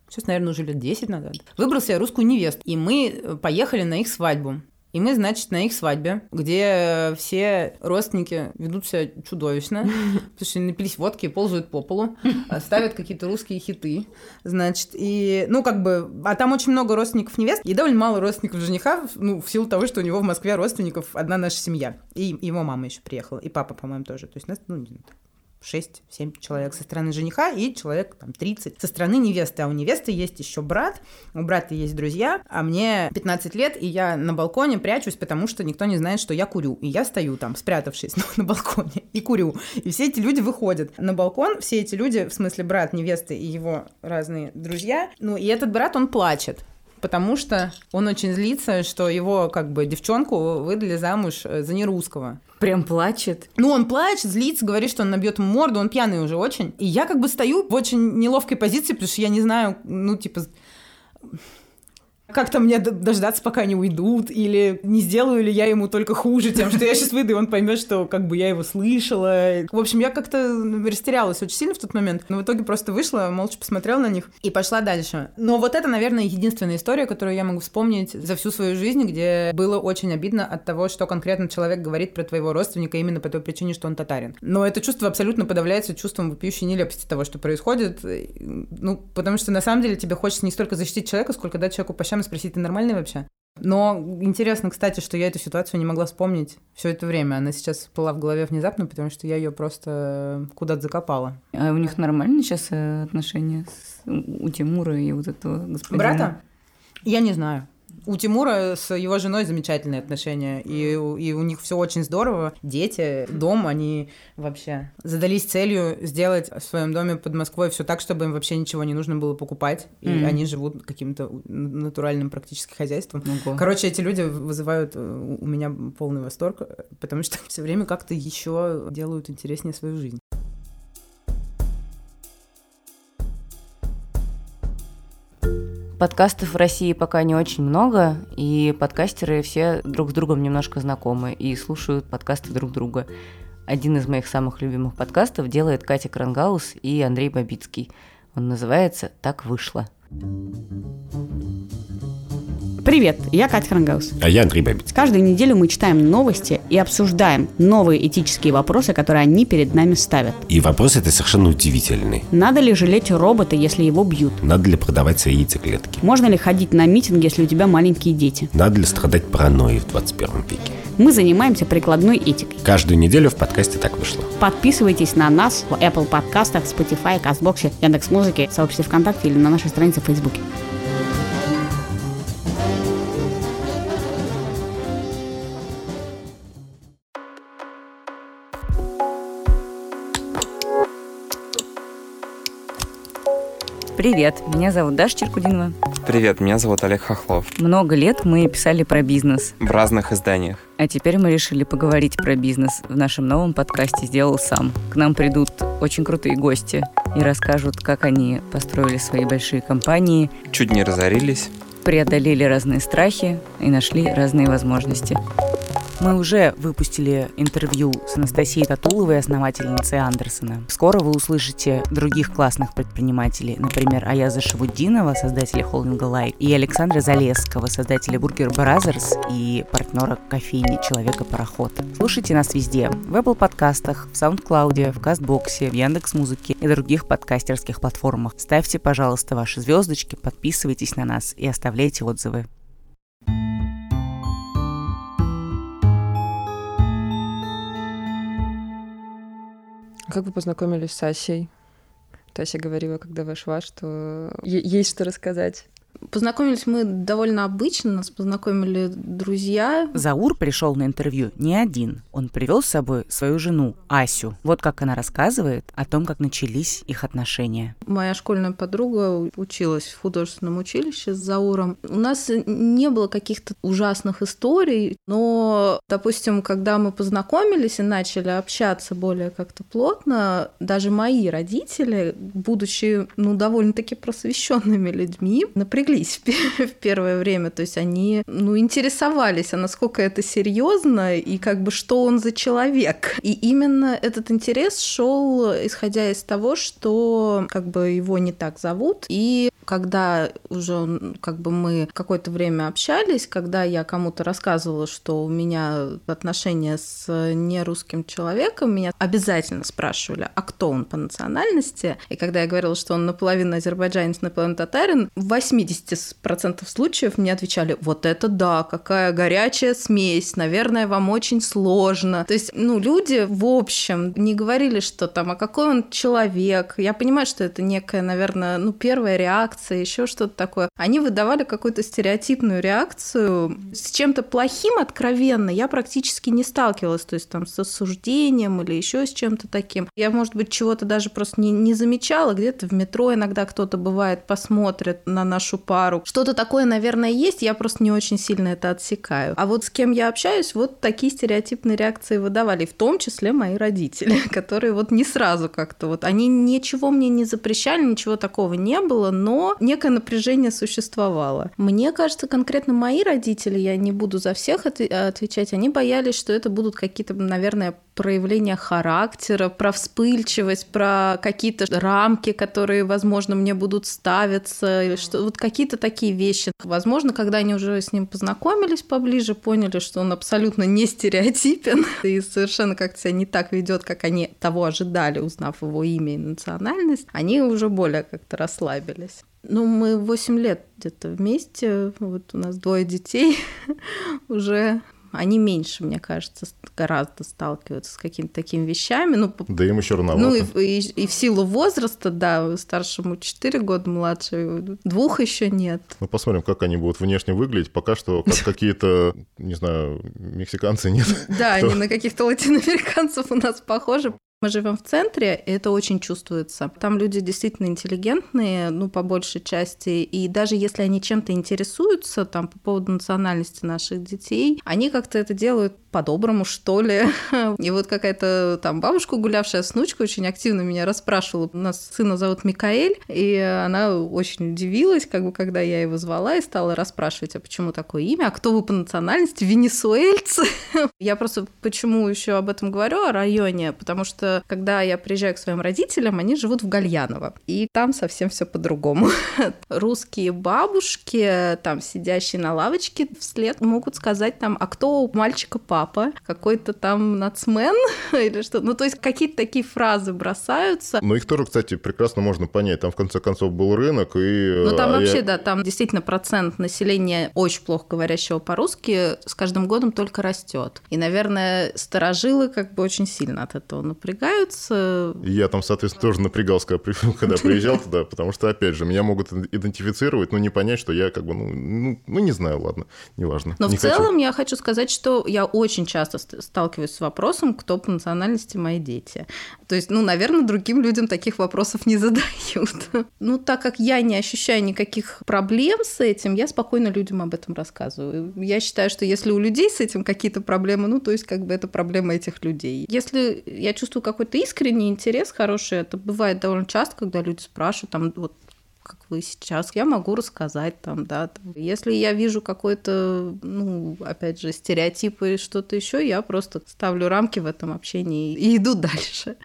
сейчас, наверное, уже лет 10 назад, выбрал себе русскую невесту. И мы э, поехали на их свадьбу. И мы, значит, на их свадьбе, где все родственники ведут себя чудовищно, потому что напились водки и ползают по полу, а ставят какие-то русские хиты, значит, и, ну, как бы, а там очень много родственников невест и довольно мало родственников жениха, ну, в силу того, что у него в Москве родственников одна наша семья, и его мама еще приехала, и папа, по-моему, тоже, то есть нас, ну, 6-7 человек со стороны жениха и человек там 30 со стороны невесты. А у невесты есть еще брат, у брата есть друзья, а мне 15 лет, и я на балконе прячусь, потому что никто не знает, что я курю. И я стою там, спрятавшись на, балконе, и курю. И все эти люди выходят на балкон, все эти люди, в смысле брат невесты и его разные друзья, ну и этот брат, он плачет потому что он очень злится, что его как бы девчонку выдали замуж э, за нерусского. Прям плачет. Ну, он плачет, злится, говорит, что он набьет ему морду, он пьяный уже очень. И я как бы стою в очень неловкой позиции, потому что я не знаю, ну, типа, как-то мне дождаться, пока они уйдут, или не сделаю ли я ему только хуже тем, что я сейчас выйду, и он поймет, что как бы я его слышала. В общем, я как-то растерялась очень сильно в тот момент, но в итоге просто вышла, молча посмотрела на них и пошла дальше. Но вот это, наверное, единственная история, которую я могу вспомнить за всю свою жизнь, где было очень обидно от того, что конкретно человек говорит про твоего родственника именно по той причине, что он татарин. Но это чувство абсолютно подавляется чувством вопиющей нелепости того, что происходит. Ну, потому что на самом деле тебе хочется не столько защитить человека, сколько дать человеку по и спросить, ты нормальный вообще? Но интересно, кстати, что я эту ситуацию не могла вспомнить все это время. Она сейчас была в голове внезапно, потому что я ее просто куда-то закопала. А у них нормальные сейчас э, отношения с, у Тимура и вот этого господина? Брата? Я не знаю. У Тимура с его женой замечательные отношения, и, и у них все очень здорово. Дети, дом, они вообще задались целью сделать в своем доме под Москвой все так, чтобы им вообще ничего не нужно было покупать, и mm-hmm. они живут каким-то натуральным практически хозяйством. Ого. Короче, эти люди вызывают э, у меня полный восторг, потому что все время как-то еще делают интереснее свою жизнь. Подкастов в России пока не очень много, и подкастеры все друг с другом немножко знакомы и слушают подкасты друг друга. Один из моих самых любимых подкастов делает Катя Крангаус и Андрей Бабицкий. Он называется «Так вышло». Привет, я Катя Хрангаус. А я Андрей Бабич. Каждую неделю мы читаем новости и обсуждаем новые этические вопросы, которые они перед нами ставят. И вопросы это совершенно удивительные. Надо ли жалеть робота, если его бьют? Надо ли продавать свои яйцеклетки? Можно ли ходить на митинг, если у тебя маленькие дети? Надо ли страдать паранойей в 21 веке? Мы занимаемся прикладной этикой. Каждую неделю в подкасте так вышло. Подписывайтесь на нас в Apple подкастах, Spotify, Казбоксе, Яндекс.Музыке, сообществе ВКонтакте или на нашей странице в Фейсбуке. Привет, меня зовут Даша Черкудинова. Привет, меня зовут Олег Хохлов. Много лет мы писали про бизнес, В разных изданиях. а теперь мы решили поговорить про бизнес в нашем новом подкасте «Сделал сам». К нам придут очень крутые гости и расскажут, как они построили свои большие компании, Чуть не разорились. преодолели разные страхи и нашли разные возможности. Мы уже выпустили интервью с Анастасией Татуловой, основательницей Андерсона. Скоро вы услышите других классных предпринимателей, например, Аяза Шабутдинова, создателя холдинга Like, и Александра Залесского, создателя Burger Brothers и партнера кофейни Человека-пароход. Слушайте нас везде. В Apple подкастах, в SoundCloud, в Castbox е, в Яндекс.Музыке и других подкастерских платформах. Ставьте, пожалуйста, ваши звездочки, подписывайтесь на нас и оставляйте отзывы. Как вы познакомились с Асей? Тася говорила, когда вошла, что есть что рассказать. Познакомились мы довольно обычно, нас познакомили друзья. Заур пришел на интервью не один. Он привел с собой свою жену, Асю. Вот как она рассказывает о том, как начались их отношения. Моя школьная подруга училась в художественном училище с Зауром. У нас не было каких-то ужасных историй, но, допустим, когда мы познакомились и начали общаться более как-то плотно, даже мои родители, будучи, ну, довольно-таки просвещенными людьми, напряглись в пе- в первое время. То есть они, ну, интересовались, а насколько это серьезно и как бы что он за человек. И именно этот интерес шел, исходя из того, что как бы его не так зовут. И когда уже как бы мы какое-то время общались, когда я кому-то рассказывала, что у меня отношения с нерусским человеком, меня обязательно спрашивали, а кто он по национальности. И когда я говорила, что он наполовину азербайджанец, наполовину татарин, в 80% случаев мне отвечали, вот это да, какая горячая смесь, наверное, вам очень сложно. То есть, ну, люди в общем не говорили, что там, а какой он человек. Я понимаю, что это некая, наверное, ну, первая реакция, еще что-то такое. Они выдавали какую-то стереотипную реакцию. С чем-то плохим откровенно я практически не сталкивалась, то есть там с осуждением или еще с чем-то таким. Я, может быть, чего-то даже просто не, не замечала. Где-то в метро иногда кто-то бывает, посмотрит на нашу пару. Что-то такое, наверное, есть, я просто не очень сильно это отсекаю. А вот с кем я общаюсь, вот такие стереотипные реакции выдавали, в том числе мои родители, которые вот не сразу как-то вот, они ничего мне не запрещали, ничего такого не было, но некое напряжение существовало. Мне кажется, конкретно мои родители, я не буду за всех от- отвечать, они боялись, что это будут какие-то, наверное, проявления характера, про вспыльчивость, про какие-то рамки, которые, возможно, мне будут ставиться, или что вот какие-то такие вещи. Возможно, когда они уже с ним познакомились поближе, поняли, что он абсолютно не стереотипен и совершенно как-то себя не так ведет, как они того ожидали, узнав его имя и национальность, они уже более как-то расслабились. Ну, мы 8 лет где-то вместе, вот у нас двое детей уже они меньше, мне кажется, гораздо сталкиваются с какими-то такими вещами. Ну, Да им еще рановато. ну и, в- и- и в силу возраста, да, старшему 4 года, младшему двух еще нет. Ну, посмотрим, как они будут внешне выглядеть. Пока что как какие-то, не знаю, мексиканцы нет. Да, они на каких-то латиноамериканцев у нас похожи. Мы живем в центре, и это очень чувствуется. Там люди действительно интеллигентные, ну, по большей части, и даже если они чем-то интересуются, там, по поводу национальности наших детей, они как-то это делают по-доброму, что ли. И вот какая-то там бабушка, гулявшая с внучкой, очень активно меня расспрашивала. У нас сына зовут Микаэль, и она очень удивилась, как бы, когда я его звала, и стала расспрашивать, а почему такое имя, а кто вы по национальности, венесуэльцы? Я просто почему еще об этом говорю, о районе, потому что когда я приезжаю к своим родителям, они живут в Гальяново, и там совсем все по-другому. Русские бабушки, там сидящие на лавочке, вслед могут сказать там, а кто у мальчика папа? Папа, какой-то там нацмен или что. Ну, то есть какие-то такие фразы бросаются. Но их тоже, кстати, прекрасно можно понять. Там, в конце концов, был рынок, и... Ну, там а вообще, я- да, там действительно процент населения очень плохо говорящего по-русски с каждым годом только растет. И, наверное, старожилы как бы очень сильно от этого напрягаются. Я там, соответственно, тоже напрягался, когда, при- когда приезжал туда, потому что, опять же, меня могут идентифицировать, но не понять, что я как бы, ну, ну, ну, не знаю, ладно, неважно. Но Не в хочу. целом я хочу сказать, что я очень часто ст- сталкиваюсь с вопросом, кто по национальности мои дети. То есть, ну, наверное, другим людям таких вопросов не задают. Ну, так как я не ощущаю никаких проблем с этим, я спокойно людям об этом рассказываю. Я считаю, что если у людей с этим какие-то проблемы, ну, то есть, как бы это проблема этих людей. Если я чувствую какой-то искренний интерес хороший, это бывает довольно часто, когда люди спрашивают, там, вот как вы сейчас, я могу рассказать там, да. там. Если я вижу какой-то, ну, опять же, стереотип или что-то еще, я просто ставлю рамки в этом общении и иду дальше.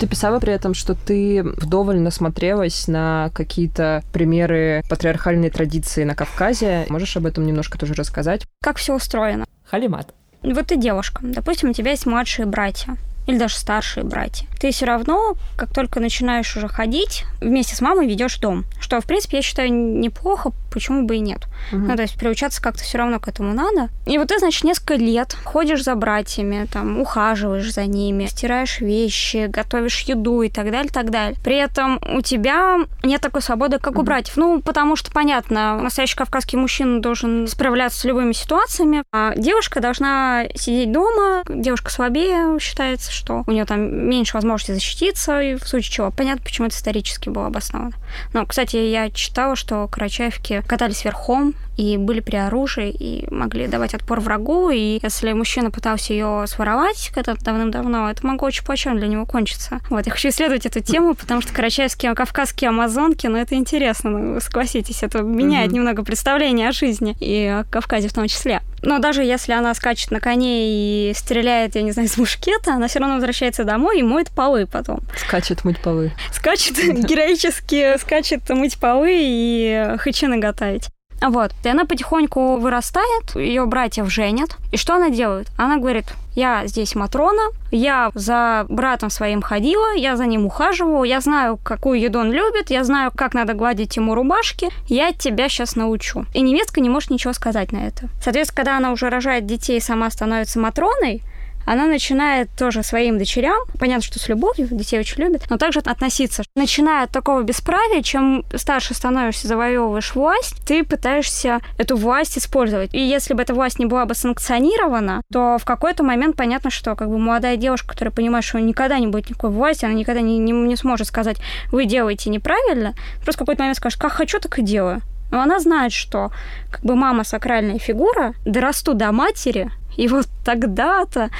Ты писала при этом, что ты вдоволь насмотрелась на какие-то примеры патриархальной традиции на Кавказе. Можешь об этом немножко тоже рассказать? Как все устроено? Халимат. Вот ты девушка, допустим, у тебя есть младшие братья или даже старшие братья. Ты все равно, как только начинаешь уже ходить, вместе с мамой ведешь дом. Что, в принципе, я считаю неплохо, почему бы и нет. Мгм. Ну, то есть приучаться как-то все равно к этому надо. И вот ты, значит, несколько лет ходишь за братьями, там, ухаживаешь за ними, стираешь вещи, готовишь еду и так далее, так далее. При этом у тебя нет такой свободы, как у братьев. Ну, потому что, понятно, настоящий кавказский мужчина должен справляться с любыми ситуациями, а девушка должна сидеть дома, девушка слабее, считается, что у нее там меньше возможности защититься, и в случае чего. Понятно, почему это исторически было обосновано. Но, кстати, я читала, что карачаевки катались верхом и были при оружии, и могли давать отпор врагу, и если мужчина пытался ее своровать когда-то давным-давно, это могло очень плачевно для него кончиться. Вот, я хочу исследовать эту тему, потому что карачаевские, кавказские амазонки, ну, это интересно, ну, согласитесь, это меняет Мгм. немного представление о жизни, и о Кавказе в том числе. Но даже если она скачет на коне и стреляет, я не знаю, из мушкета, она все равно возвращается домой и моет полы потом. Скачет мыть полы. Скачет героически, скачет мыть полы и хычины готовить. Вот. И она потихоньку вырастает, ее братьев женят. И что она делает? Она говорит, я здесь Матрона, я за братом своим ходила, я за ним ухаживала, я знаю, какую еду он любит, я знаю, как надо гладить ему рубашки, я тебя сейчас научу. И немецкая не может ничего сказать на это. Соответственно, когда она уже рожает детей и сама становится Матроной, она начинает тоже своим дочерям, понятно, что с любовью, детей очень любит, но также относиться. Начиная от такого бесправия, чем старше становишься, завоевываешь власть, ты пытаешься эту власть использовать. И если бы эта власть не была бы санкционирована, то в какой-то момент понятно, что как бы молодая девушка, которая понимает, что никогда не будет никакой власти, она никогда не, не, не сможет сказать, вы делаете неправильно, просто в какой-то момент скажет, как хочу, так и делаю. Но она знает, что как бы мама сакральная фигура, дорасту до матери, и вот тогда-то,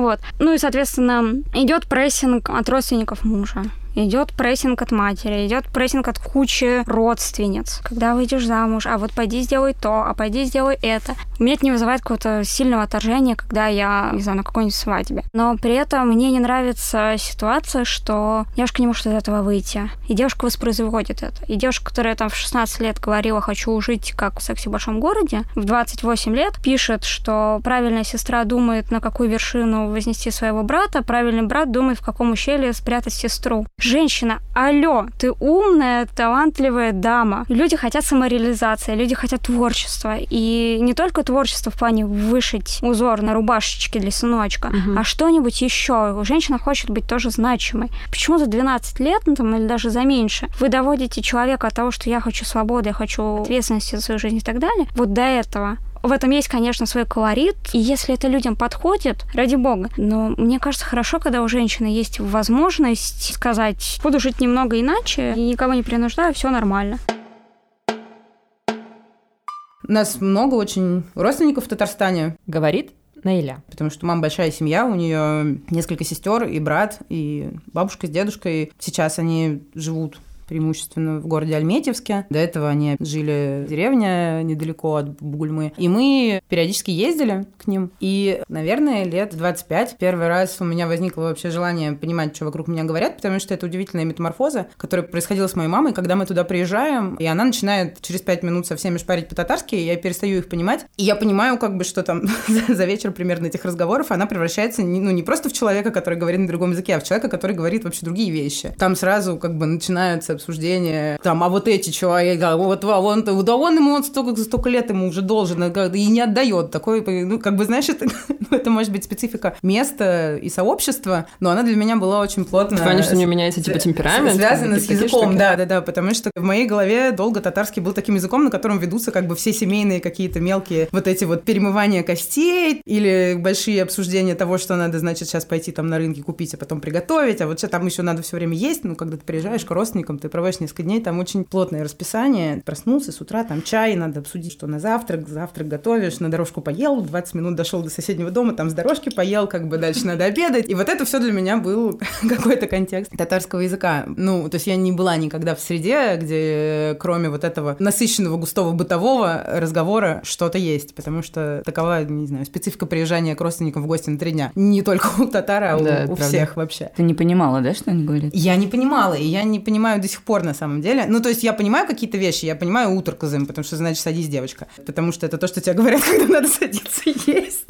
вот. Ну и, соответственно, идет прессинг от родственников мужа. Идет прессинг от матери, идет прессинг от кучи родственниц. Когда выйдешь замуж, а вот пойди сделай то, а пойди сделай это. Меня это не вызывает какого-то сильного отторжения, когда я, не знаю, на какой-нибудь свадьбе. Но при этом мне не нравится ситуация, что девушка не может из этого выйти. И девушка воспроизводит это. И девушка, которая там в 16 лет говорила, хочу жить как в сексе в большом городе, в 28 лет пишет, что правильная сестра думает, на какую вершину вознести своего брата, правильный брат думает, в каком ущелье спрятать сестру. Женщина, алло, ты умная, талантливая дама. Люди хотят самореализации, люди хотят творчества. И не только творчество в плане вышить узор на рубашечке для сыночка, Мгм. а что-нибудь еще. Женщина хочет быть тоже значимой. Почему за 12 лет, ну, там, или даже за меньше, вы доводите человека от того, что я хочу свободы, я хочу ответственности за свою жизнь и так далее, вот до этого. В этом есть, конечно, свой колорит, и если это людям подходит, ради бога. Но мне кажется, хорошо, когда у женщины есть возможность сказать, буду жить немного иначе, и никого не принуждаю, все нормально. У нас много очень родственников в Татарстане. Говорит Наиля. Потому что мама большая семья, у нее несколько сестер и брат, и бабушка с дедушкой. Сейчас они живут преимущественно в городе Альметьевске. До этого они жили в деревне недалеко от Бугульмы. И мы периодически ездили к ним. И, наверное, лет 25 первый раз у меня возникло вообще желание понимать, что вокруг меня говорят, потому что это удивительная метаморфоза, которая происходила с моей мамой, когда мы туда приезжаем, и она начинает через 5 минут со всеми шпарить по-татарски, и я перестаю их понимать. И я понимаю, как бы, что там за вечер примерно этих разговоров она превращается, ну, не просто в человека, который говорит на другом языке, а в человека, который говорит вообще другие вещи. Там сразу как бы начинаются обсуждения, там, а вот эти а вот а он, да он ему он столько, столько лет ему уже должен, и не отдает. Такой, ну, как бы, знаешь, это, ну, это может быть специфика места и сообщества, но она для меня была очень плотно... В плане, что не меняется, типа, темперамент? Связана с языком, да, да, да, потому что в моей голове долго татарский был таким языком, на котором ведутся как бы все семейные какие-то мелкие вот эти вот перемывания костей или большие обсуждения того, что надо, значит, сейчас пойти там на рынке купить, а потом приготовить, а вот что там еще надо все время есть, ну, когда ты приезжаешь к родственникам, ты проводишь несколько дней, там очень плотное расписание, проснулся с утра, там чай, надо обсудить, что на завтрак, завтрак готовишь, на дорожку поел, 20 минут дошел до соседнего дома, там с дорожки поел, как бы дальше надо обедать, и вот это все для меня был какой-то контекст татарского языка. Ну, то есть я не была никогда в среде, где кроме вот этого насыщенного густого бытового разговора что-то есть, потому что такова, не знаю, специфика приезжания к родственникам в гости на три дня. Не только у татара, а да, у, у всех вообще. Ты не понимала, да, что они говорят? Я не понимала, и я не понимаю до сих пор на самом деле. Ну, то есть я понимаю какие-то вещи, я понимаю утро козым, потому что значит садись, девочка. Потому что это то, что тебе говорят, когда надо садиться есть.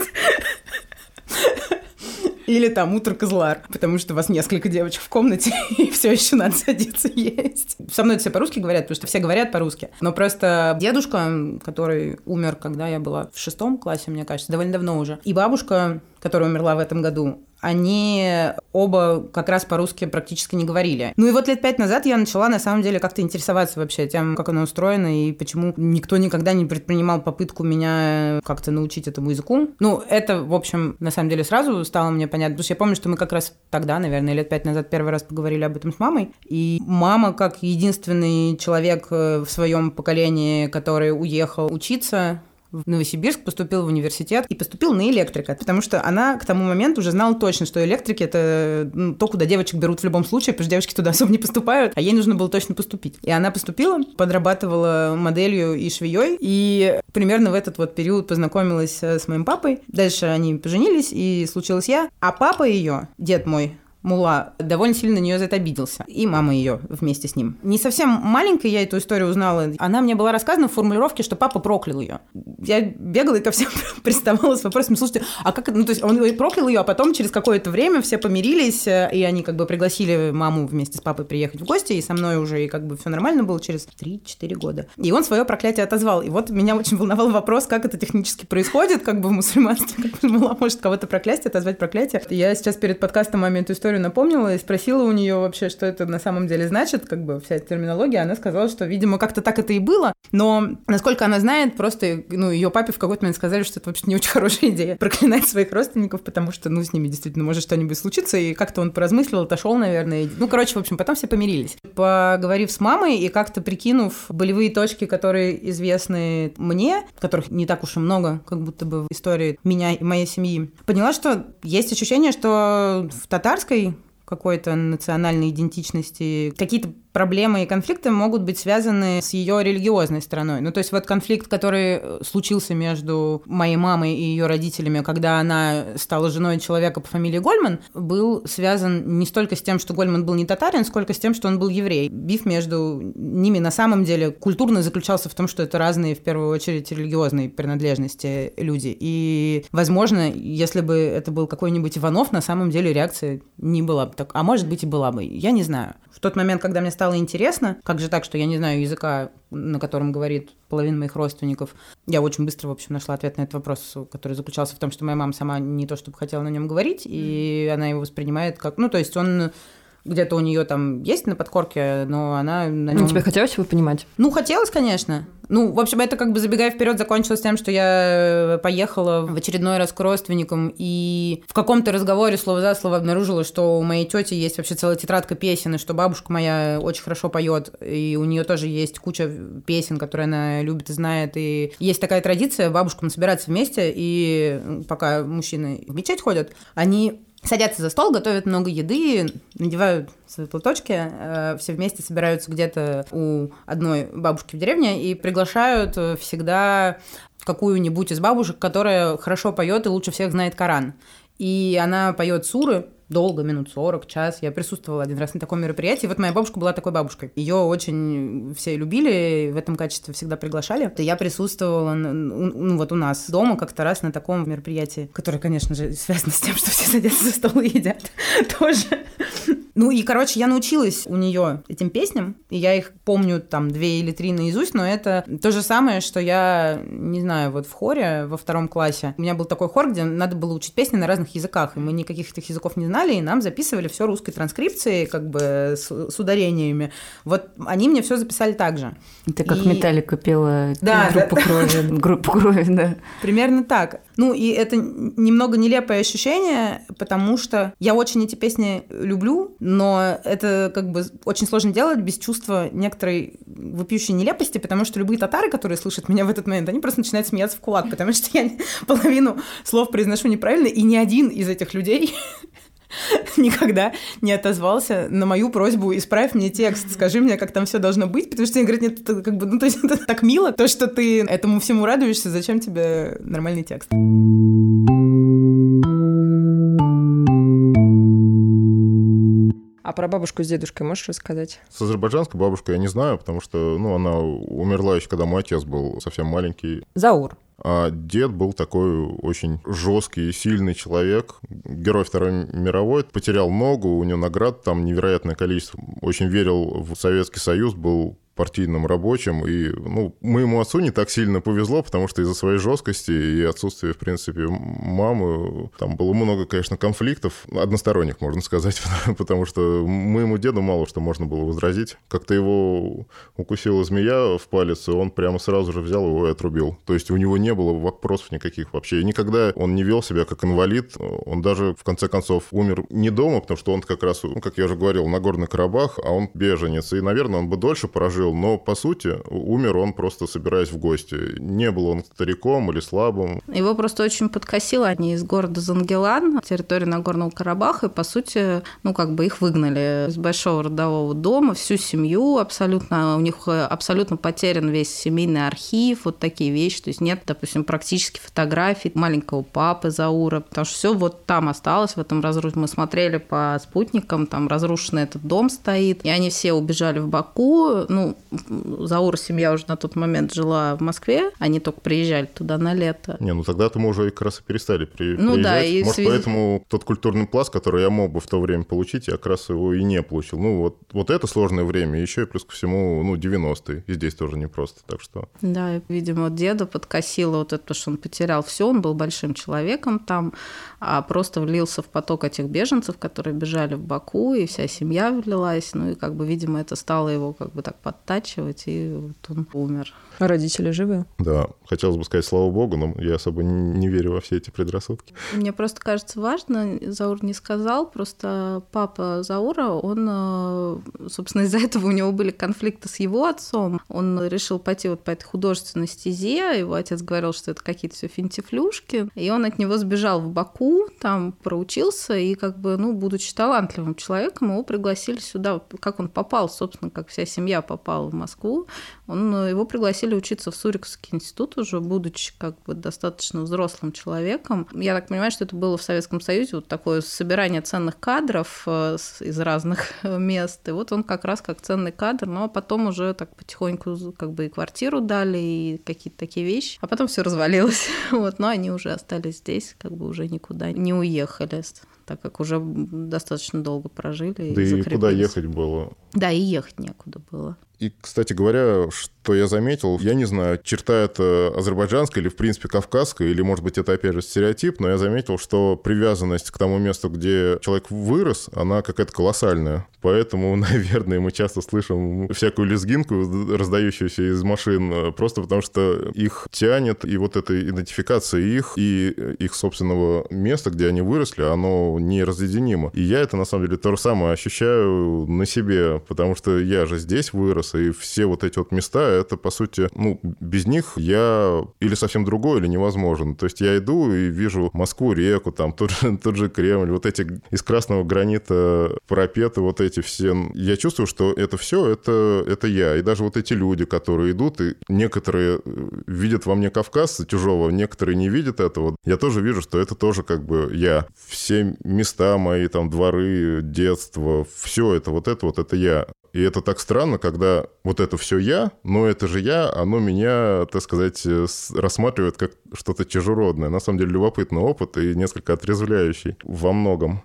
Или там утро козлар, потому что у вас несколько девочек в комнате, и все еще надо садиться есть. Со мной все по-русски говорят, потому что все говорят по-русски. Но просто дедушка, который умер, когда я была в шестом классе, мне кажется, довольно давно уже, и бабушка, которая умерла в этом году, они оба как раз по-русски практически не говорили. Ну и вот лет пять назад я начала на самом деле как-то интересоваться вообще тем, как оно устроено и почему никто никогда не предпринимал попытку меня как-то научить этому языку. Ну, это, в общем, на самом деле сразу стало мне понятно, потому что я помню, что мы как раз тогда, наверное, лет пять назад первый раз поговорили об этом с мамой, и мама, как единственный человек э, в своем поколении, который уехал учиться в Новосибирск, поступил в университет и поступил на электрика, потому что она к тому моменту уже знала точно, что электрики — это ну, то, куда девочек берут в любом случае, потому что девочки туда особо не поступают, а ей нужно было точно поступить. И она поступила, подрабатывала моделью и швеей, и примерно в этот вот период познакомилась с моим папой. Дальше они поженились, и случилась я. А папа ее, дед мой, Мула довольно сильно на нее за это обиделся. И мама ее вместе с ним. Не совсем маленькой я эту историю узнала. Она мне была рассказана в формулировке, что папа проклял ее. Я бегала и ко всем приставала с вопросом, слушайте, а как? Ну, то есть он проклял ее, а потом через какое-то время все помирились, э, и они как бы пригласили маму вместе с папой приехать в гости, и со мной уже и как бы все нормально было через 3-4 года. И он свое проклятие отозвал. И вот меня очень волновал вопрос, как это технически происходит, как бы в мусульманстве, как Мула может кого-то проклясть, отозвать проклятие. Я сейчас перед подкастом маме эту историю историю напомнила и спросила у нее вообще, что это на самом деле значит, как бы вся эта терминология. Она сказала, что, видимо, как-то так это и было, но, насколько она знает, просто, ну, ее папе в какой-то момент сказали, что это вообще не очень хорошая идея проклинать своих родственников, потому что, ну, с ними действительно может что-нибудь случиться, и как-то он поразмыслил, отошел, наверное. И... Ну, короче, в общем, потом все помирились. Поговорив с мамой и как-то прикинув болевые точки, которые известны мне, которых не так уж и много, как будто бы в истории меня и моей семьи, поняла, что есть ощущение, что в татарской какой-то национальной идентичности, какие-то проблемы и конфликты могут быть связаны с ее религиозной стороной. Ну, то есть вот конфликт, который э, случился между моей мамой и ее родителями, когда она стала женой человека по фамилии Гольман, был связан не столько с тем, что Гольман был не татарин, сколько с тем, что он был еврей. Биф между ними на самом деле культурно заключался в том, что это разные, в первую очередь, религиозные принадлежности люди. И, возможно, если бы это был какой-нибудь Иванов, на самом деле реакция не была бы так. А может быть и была бы. Я не знаю. В тот момент, когда мне стало интересно, как же так, что я не знаю языка, на котором говорит половина моих родственников, я очень быстро, в общем, нашла ответ на этот вопрос, который заключался в том, что моя мама сама не то чтобы хотела на нем говорить, и она его воспринимает как... Ну, то есть он где-то у нее там есть на подкорке, но она на нем... Ну, тебе хотелось его понимать? Ну, хотелось, конечно. Ну, в общем, это как бы забегая вперед закончилось тем, что я поехала в очередной раз к родственникам и в каком-то разговоре слово за слово обнаружила, что у моей тети есть вообще целая тетрадка песен, и что бабушка моя очень хорошо поет, и у нее тоже есть куча песен, которые она любит и знает, и есть такая традиция бабушкам собираться вместе, и пока мужчины в мечеть ходят, они садятся за стол, готовят много еды, надевают свои платочки, э, все вместе собираются где-то у одной бабушки в деревне и приглашают э, всегда какую-нибудь из бабушек, которая хорошо поет и лучше всех знает Коран. И она поет суры, долго, минут 40, час. Я присутствовала один раз на таком мероприятии. Вот моя бабушка была такой бабушкой. Ее очень все любили, в этом качестве всегда приглашали. И я присутствовала ну, вот у нас дома как-то раз на таком мероприятии, которое, конечно же, связано с тем, что все садятся за стол и едят тоже. Ну и, короче, я научилась у нее этим песням, и я их помню там две или три наизусть, но это то же самое, что я, не знаю, вот в хоре во втором классе. У меня был такой хор, где надо было учить песни на разных языках, и мы никаких этих языков не знали, и нам записывали все русской транскрипцией, как бы с, с ударениями. Вот они мне все записали так же. Это как и... Металлика пела да, группу да. крови. Группу крови, да. Примерно так. Ну и это немного нелепое ощущение, потому что я очень эти песни люблю, но это как бы очень сложно делать без чувства некоторой вопиющей нелепости, потому что любые татары, которые слышат меня в этот момент, они просто начинают смеяться в кулак, потому что я половину слов произношу неправильно, и ни один из этих людей никогда не отозвался на мою просьбу «исправь мне текст, скажи мне, как там все должно быть», потому что они говорят, нет, это как бы, ну, то есть это так мило, то, что ты этому всему радуешься, зачем тебе нормальный текст? А про бабушку с дедушкой можешь рассказать? С азербайджанской бабушкой я не знаю, потому что ну, она умерла еще, когда мой отец был совсем маленький. Заур. А дед был такой очень жесткий и сильный человек, герой Второй мировой, потерял ногу, у него наград там невероятное количество, очень верил в Советский Союз, был партийным рабочим. И ну, моему отцу не так сильно повезло, потому что из-за своей жесткости и отсутствия, в принципе, мамы, там было много, конечно, конфликтов, односторонних, можно сказать, потому что моему деду мало что можно было возразить. Как-то его укусила змея в палец, и он прямо сразу же взял его и отрубил. То есть у него не было вопросов никаких вообще. И никогда он не вел себя как инвалид. Он даже, в конце концов, умер не дома, потому что он как раз, ну, как я уже говорил, на Горный Карабах, а он беженец. И, наверное, он бы дольше прожил, жил, но по сути умер он просто собираясь в гости. Не был он стариком или слабым. Его просто очень подкосило. Они из города Зангелан, территории Нагорного Карабаха, и по сути, ну как бы их выгнали из большого родового дома, всю семью абсолютно, у них абсолютно потерян весь семейный архив, вот такие вещи, то есть нет, допустим, практически фотографий маленького папы Заура, потому что все вот там осталось, в этом разрушенном. Мы смотрели по спутникам, там разрушенный этот дом стоит, и они все убежали в Баку, ну, Заура семья уже на тот момент жила в Москве, они только приезжали туда на лето. Не, ну тогда-то мы уже как раз и перестали при... ну, приезжать. Да, и Может, связи... поэтому тот культурный пласт, который я мог бы в то время получить, я как раз его и не получил. Ну, вот, вот это сложное время, еще и плюс ко всему, ну, 90-е, и здесь тоже непросто, так что... Да, видимо, деда подкосило вот это, что он потерял все, он был большим человеком там, а просто влился в поток этих беженцев, которые бежали в Баку, и вся семья влилась, ну, и как бы, видимо, это стало его как бы так подтачивать и вот он умер. А родители живы? Да, хотелось бы сказать слава богу, но я особо не верю во все эти предрассудки. Мне просто кажется важно, Заур не сказал, просто папа Заура, он, э, собственно, из-за этого у него были конфликты с его отцом. Он решил пойти вот по этой художественной стезе, его отец говорил, что это какие-то все финтифлюшки, и он от него сбежал в Баку, там проучился, и как бы, ну, будучи талантливым человеком, его пригласили сюда, как он попал, собственно, как вся семья попала в Москву, он, э, его пригласили учиться в Сурикский институт уже, будучи как бы достаточно взрослым человеком. Я так понимаю, что это было в Советском Союзе вот такое собирание ценных кадров э, из разных мест. И вот он как раз как ценный кадр, но потом уже так потихоньку как бы и квартиру дали, и какие-то такие вещи. А потом все развалилось. Вот, но они уже остались здесь, как бы уже никуда не уехали так как уже достаточно долго прожили. Да и, и куда ехать было? Да, и ехать некуда было. И, кстати говоря, что я заметил, я не знаю, черта это азербайджанская или, в принципе, кавказская, или, может быть, это, опять же, стереотип, но я заметил, что привязанность к тому месту, где человек вырос, она какая-то колоссальная. Поэтому, наверное, мы часто слышим всякую лезгинку, раздающуюся из машин, просто потому что их тянет, и вот эта идентификация их и их собственного места, где они выросли, оно не разъединимо. И я это, на самом деле, то же самое ощущаю на себе, потому что я же здесь вырос, и все вот эти вот места — это, по сути, ну, без них я или совсем другой, или невозможен. То есть я иду и вижу Москву, реку, там тот же, тот же Кремль, вот эти из красного гранита парапеты, вот эти все. Я чувствую, что это все, это, это я. И даже вот эти люди, которые идут, и некоторые э, видят во мне кавказца чужого, некоторые не видят этого. Я тоже вижу, что это тоже как бы я. Все места мои, там, дворы, детство, все это, вот это вот, это я. И это так странно, когда вот это все я, но это же я, оно меня, так сказать, э, рассматривает как что-то чужеродное. На самом деле любопытный опыт и несколько отрезвляющий во многом.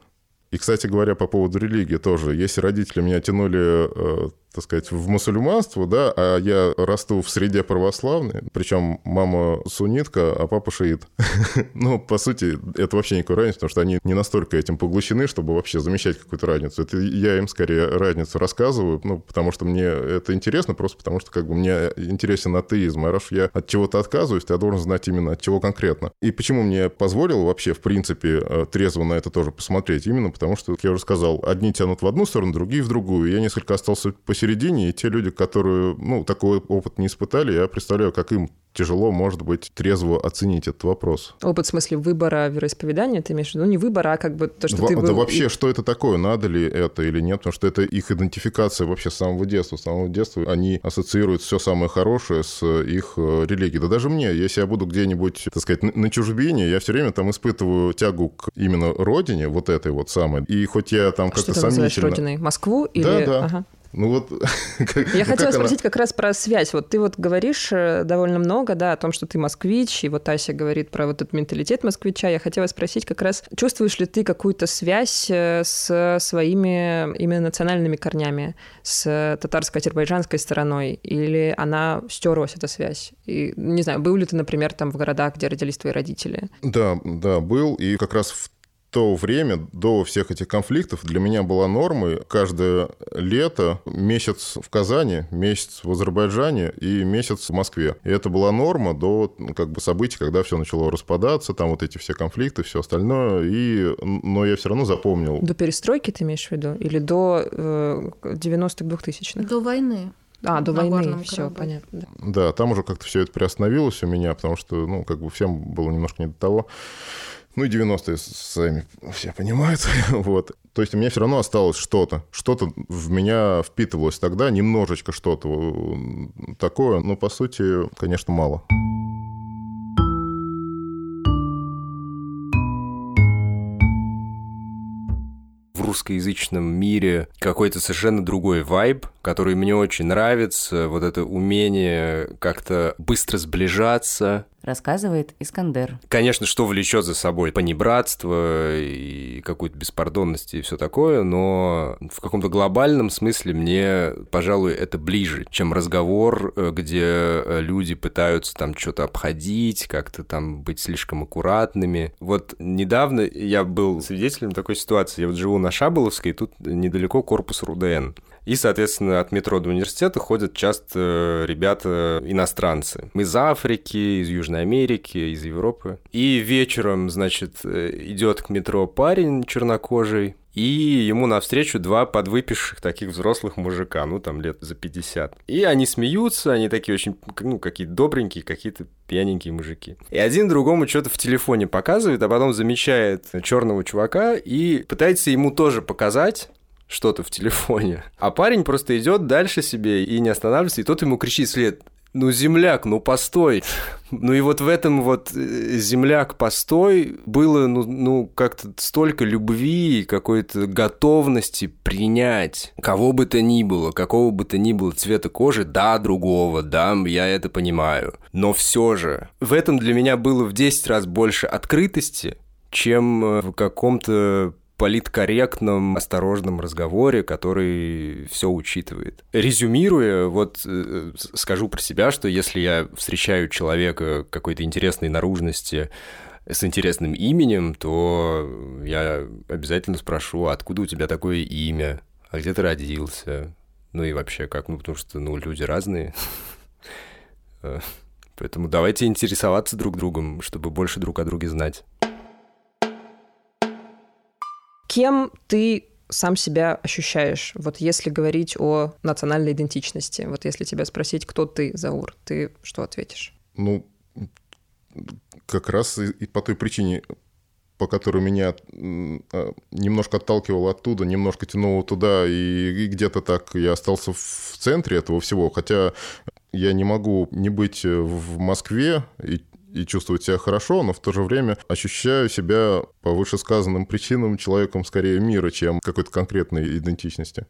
И, кстати говоря, по поводу религии тоже. Если родители меня тянули э, так сказать, в мусульманство, да, а я расту в среде православной, причем мама суннитка, а папа шиит. ну, по сути, это вообще никакой разницы, потому что они не настолько этим поглощены, чтобы вообще замечать какую-то разницу. Это я им скорее разницу рассказываю, ну, потому что мне это интересно, просто потому что как бы мне интересен атеизм, а раз я от чего-то отказываюсь, я должен знать именно от чего конкретно. И почему мне позволил вообще, в принципе, э, трезво на это тоже посмотреть? Именно потому что, как я уже сказал, одни тянут в одну сторону, другие в другую. Я несколько остался посередине середине, и те люди, которые, ну, такой опыт не испытали, я представляю, как им тяжело, может быть, трезво оценить этот вопрос. Опыт в смысле выбора вероисповедания, ты имеешь в виду? Не выбора, а как бы то, что Во, ты был... Да вообще, что это такое? Надо ли это или нет? Потому что это их идентификация вообще с самого детства. С самого детства они ассоциируют все самое хорошее с их э, религией. Да даже мне, если я буду где-нибудь, так сказать, на чужбине, я все время там испытываю тягу к именно родине, вот этой вот самой. И хоть я там как-то сомнительно... Что ты сомнительно... родиной? Москву или... Да, да. Ага. Ну вот... Я ну, хотела спросить она... как раз про связь. Вот ты вот говоришь э, довольно много, да, о том, что ты москвич, и вот Ася говорит про вот этот менталитет москвича. Я хотела спросить как раз, чувствуешь ли ты какую-то связь э, с своими именно национальными корнями, с татарско-азербайджанской стороной, или она стерлась, эта связь? И, не знаю, был ли ты, например, там в городах, где родились твои родители? Да, да, был. И как раз в то время, до всех этих конфликтов, для меня была нормой каждое лето месяц в Казани, месяц в Азербайджане и месяц в Москве. И это была норма до ну, как бы событий, когда все начало распадаться, там вот эти все конфликты, все остальное. И, но я все равно запомнил. До перестройки ты имеешь в виду? Или до э, 90-х, 2000-х? До войны. А, до войны, все, понятно. Да. да, там уже как-то все это приостановилось у меня, потому что, ну, как бы всем было немножко не до того. Ну и 90-е сами все понимают. вот. То есть у меня все равно осталось что-то. Что-то в меня впитывалось тогда, немножечко что-то такое. Но по сути, конечно, мало. в русскоязычном мире какой-то совершенно другой вайб, который мне очень нравится. Вот это умение как-то быстро сближаться, рассказывает Искандер. Конечно, что влечет за собой понебратство и какую-то беспардонность и все такое, но в каком-то глобальном смысле мне, пожалуй, это ближе, чем разговор, э, где э, люди пытаются там что-то обходить, как-то там быть слишком аккуратными. Вот недавно я был свидетелем такой ситуации. Я вот живу на Шаболовской, и тут недалеко корпус РУДН. И, соответственно, от метро до университета ходят часто ребята иностранцы. Из Африки, из Южной Америки, из Европы. И вечером, значит, идет к метро парень чернокожий, и ему навстречу два подвыпивших таких взрослых мужика, ну, там лет за 50. И они смеются, они такие очень, ну, какие-то добренькие, какие-то пьяненькие мужики. И один другому что-то в телефоне показывает, а потом замечает черного чувака и пытается ему тоже показать, что-то в телефоне. А парень просто идет дальше себе и не останавливается, и тот ему кричит вслед, ну, земляк, ну, постой. Ну, и вот в этом вот э, земляк, постой, было, ну, ну как-то столько любви, какой-то готовности принять кого бы то ни было, какого бы то ни было цвета кожи, да, другого, да, я это понимаю. Но все же, в этом для меня было в 10 раз больше открытости, чем э, в каком-то политкорректном, осторожном разговоре, который все учитывает. Резюмируя, вот э, скажу про себя, что если я встречаю человека какой-то интересной наружности, с интересным именем, то я обязательно спрошу, откуда у тебя такое имя, а где ты родился, ну и вообще как, ну потому что, ну, люди разные. Э, поэтому давайте интересоваться друг другом, чтобы больше друг о друге знать. Кем ты сам себя ощущаешь? Вот если говорить о национальной идентичности, вот если тебя спросить, кто ты, Заур, ты что ответишь? Ну, как раз и, и по той причине, по которой меня а, немножко отталкивало оттуда, немножко тянуло туда, и, и где-то так я остался в центре этого всего. Хотя я не могу не быть в Москве и, и чувствовать себя хорошо, но в то же время ощущаю себя по вышесказанным причинам человеком скорее мира, чем какой-то конкретной идентичности.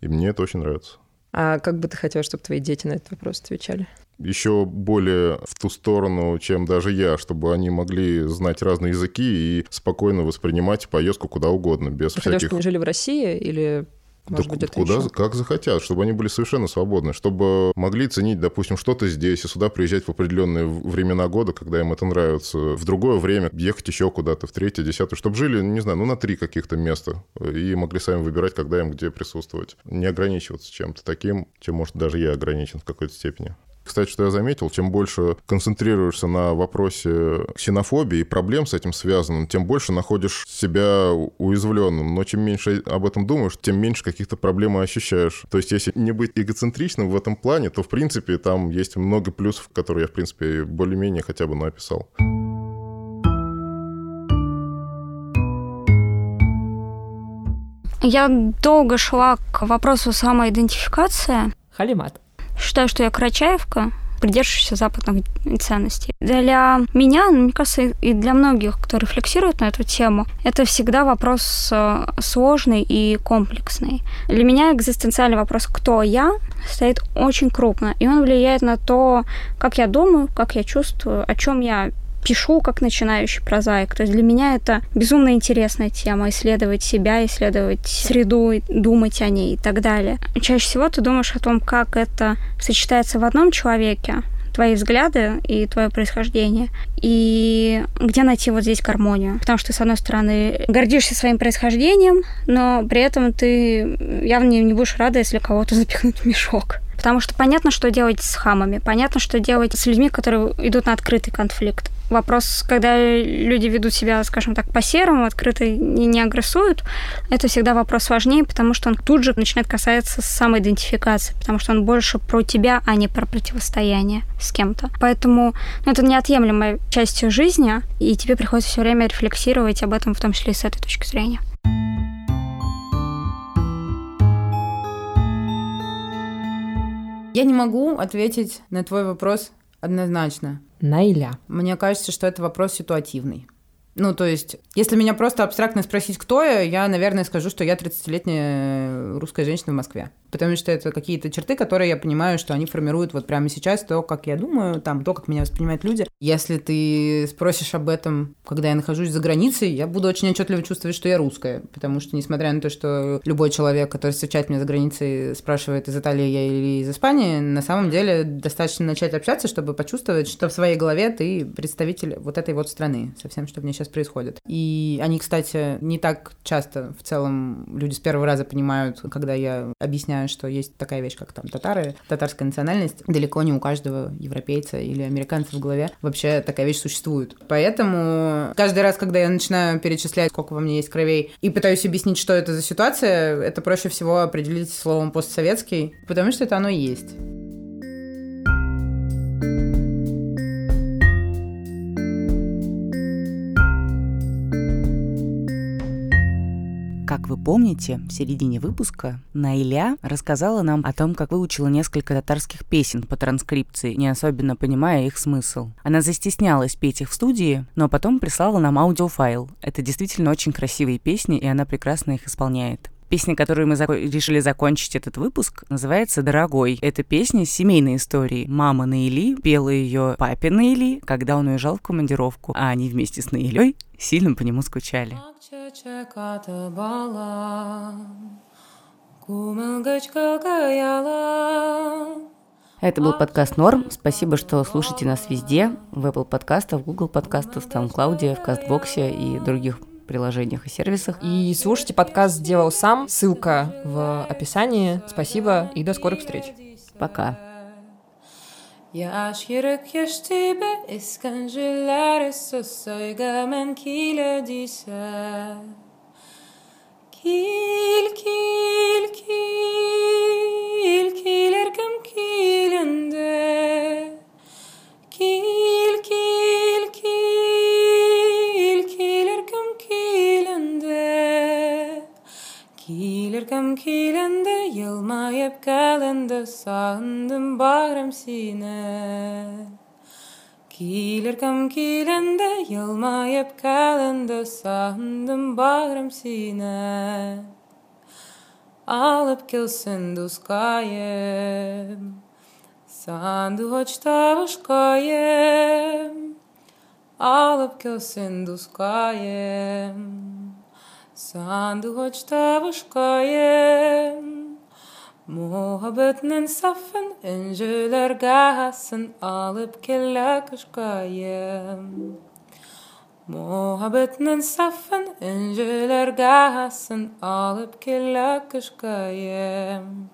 И мне это очень нравится. А как бы ты хотел, чтобы твои дети на этот вопрос отвечали? еще более в ту сторону, чем даже я, чтобы они могли знать разные языки и спокойно воспринимать поездку куда угодно, без Ты всяких... хотел, чтобы они жили в России или может да быть, куда, еще? как захотят, чтобы они были совершенно свободны, чтобы могли ценить, допустим, что-то здесь и сюда приезжать в определенные времена года, когда им это нравится, в другое время ехать еще куда-то, в третье, десятое, чтобы жили, не знаю, ну на три каких-то места и могли сами выбирать, когда им где присутствовать. Не ограничиваться чем-то таким, чем, может, даже я ограничен в какой-то степени. Кстати, что я заметил, чем больше концентрируешься на вопросе ксенофобии и проблем с этим связанным, тем больше находишь себя уязвленным. Но чем меньше об этом думаешь, тем меньше каких-то проблем и ощущаешь. То есть, если не быть эгоцентричным в этом плане, то, в принципе, там есть много плюсов, которые я, в принципе, более-менее хотя бы написал. Я долго шла к вопросу самоидентификации. Халимат. Считаю, что я карачаевка, придерживающаяся западных ценностей. Для меня, мне кажется, и для многих, кто рефлексирует на эту тему, это всегда вопрос э, сложный и комплексный. Для меня экзистенциальный вопрос «кто я?» стоит очень крупно, и он влияет на то, как я думаю, как я чувствую, о чем я пишу как начинающий прозаик. То есть для меня это безумно интересная тема, исследовать себя, исследовать среду, думать о ней и так далее. Чаще всего ты думаешь о том, как это сочетается в одном человеке, твои взгляды и твое происхождение, и где найти вот здесь гармонию. Потому что, с одной стороны, гордишься своим происхождением, но при этом ты явно не будешь рада, если кого-то запихнуть в мешок. Потому что понятно, что делать с хамами, понятно, что делать с людьми, которые идут на открытый конфликт. Вопрос, когда люди ведут себя, скажем так, по-серому, открыто не, не агрессуют, это всегда вопрос важнее, потому что он тут же начинает касаться самоидентификации, потому что он больше про тебя, а не про противостояние с кем-то. Поэтому ну, это неотъемлемая часть жизни, и тебе приходится все время рефлексировать об этом, в том числе и с этой точки зрения. Я не могу ответить на твой вопрос однозначно. Найля. Мне кажется, что это вопрос ситуативный. Ну, то есть, если меня просто абстрактно спросить, кто я, я, наверное, скажу, что я 30-летняя русская женщина в Москве. Потому что это какие-то черты, которые я понимаю, что они формируют вот прямо сейчас то, как я думаю, там, то, как меня воспринимают люди. Если ты спросишь об этом, когда я нахожусь за границей, я буду очень отчетливо чувствовать, что я русская. Потому что, несмотря на то, что любой человек, который встречает меня за границей, спрашивает, из Италии я или из Испании, на самом деле достаточно начать общаться, чтобы почувствовать, что в своей голове ты представитель вот этой вот страны, со всем, что в ней сейчас происходит. И они, кстати, не так часто в целом люди с первого раза понимают, когда я объясняю, что есть такая вещь, как там татары, татарская национальность. Далеко не у каждого европейца или американца в голове вообще такая вещь существует. Поэтому каждый раз, когда я начинаю перечислять, сколько во мне есть кровей, и пытаюсь объяснить, что это за ситуация, это проще всего определить словом постсоветский, потому что это оно и есть. Как вы помните, в середине выпуска Наиля рассказала нам о том, как выучила несколько татарских песен по транскрипции, не особенно понимая их смысл. Она застеснялась петь их в студии, но потом прислала нам аудиофайл. Это действительно очень красивые песни, и она прекрасно их исполняет. Песня, которую мы зак- решили закончить этот выпуск, называется «Дорогой». Это песня с семейной историей. Мама Наили пела ее папе Наили, когда он уезжал в командировку, а они вместе с Наилей сильно по нему скучали. Это был подкаст Норм. Спасибо, что слушаете нас везде. В Apple подкастах, в Google подкастах, в SoundCloud, в Кастбоксе и других приложениях и сервисах. И слушайте подкаст «Сделал сам». Ссылка в описании. Спасибо и до скорых встреч. Пока. Yaş yürek yaştibe iskancılar sosoyga men kile dise Kil, kil, kil, kilerkem kielende, Jilma jeb kelende, sanden bagram sine. Kieler kam kielende, Jilma jeb kelende, sanden sine. Alıp kilsin duskayem, sandu hoç tavuşkayem. Alıp kilsin duskayem sandu hoç tavuşkayem. Muhabbetinin safın inceler gahasın alıp kella kışkayem. Muhabbetinin safın inceler gahasın alıp kella kışkayem.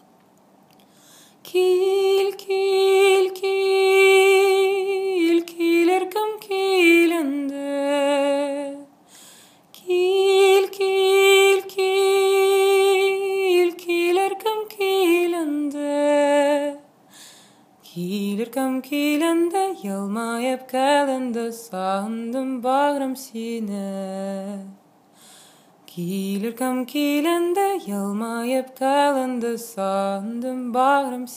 Kil, kil, kil, kilerkem kilende. Kil, ilki ilki ilkilerkim kiylende Kilerkim kiylende yılmayıp gelende sandım bağrım seni Kilerkim kiylende yılmayıp gelende sandım bağrım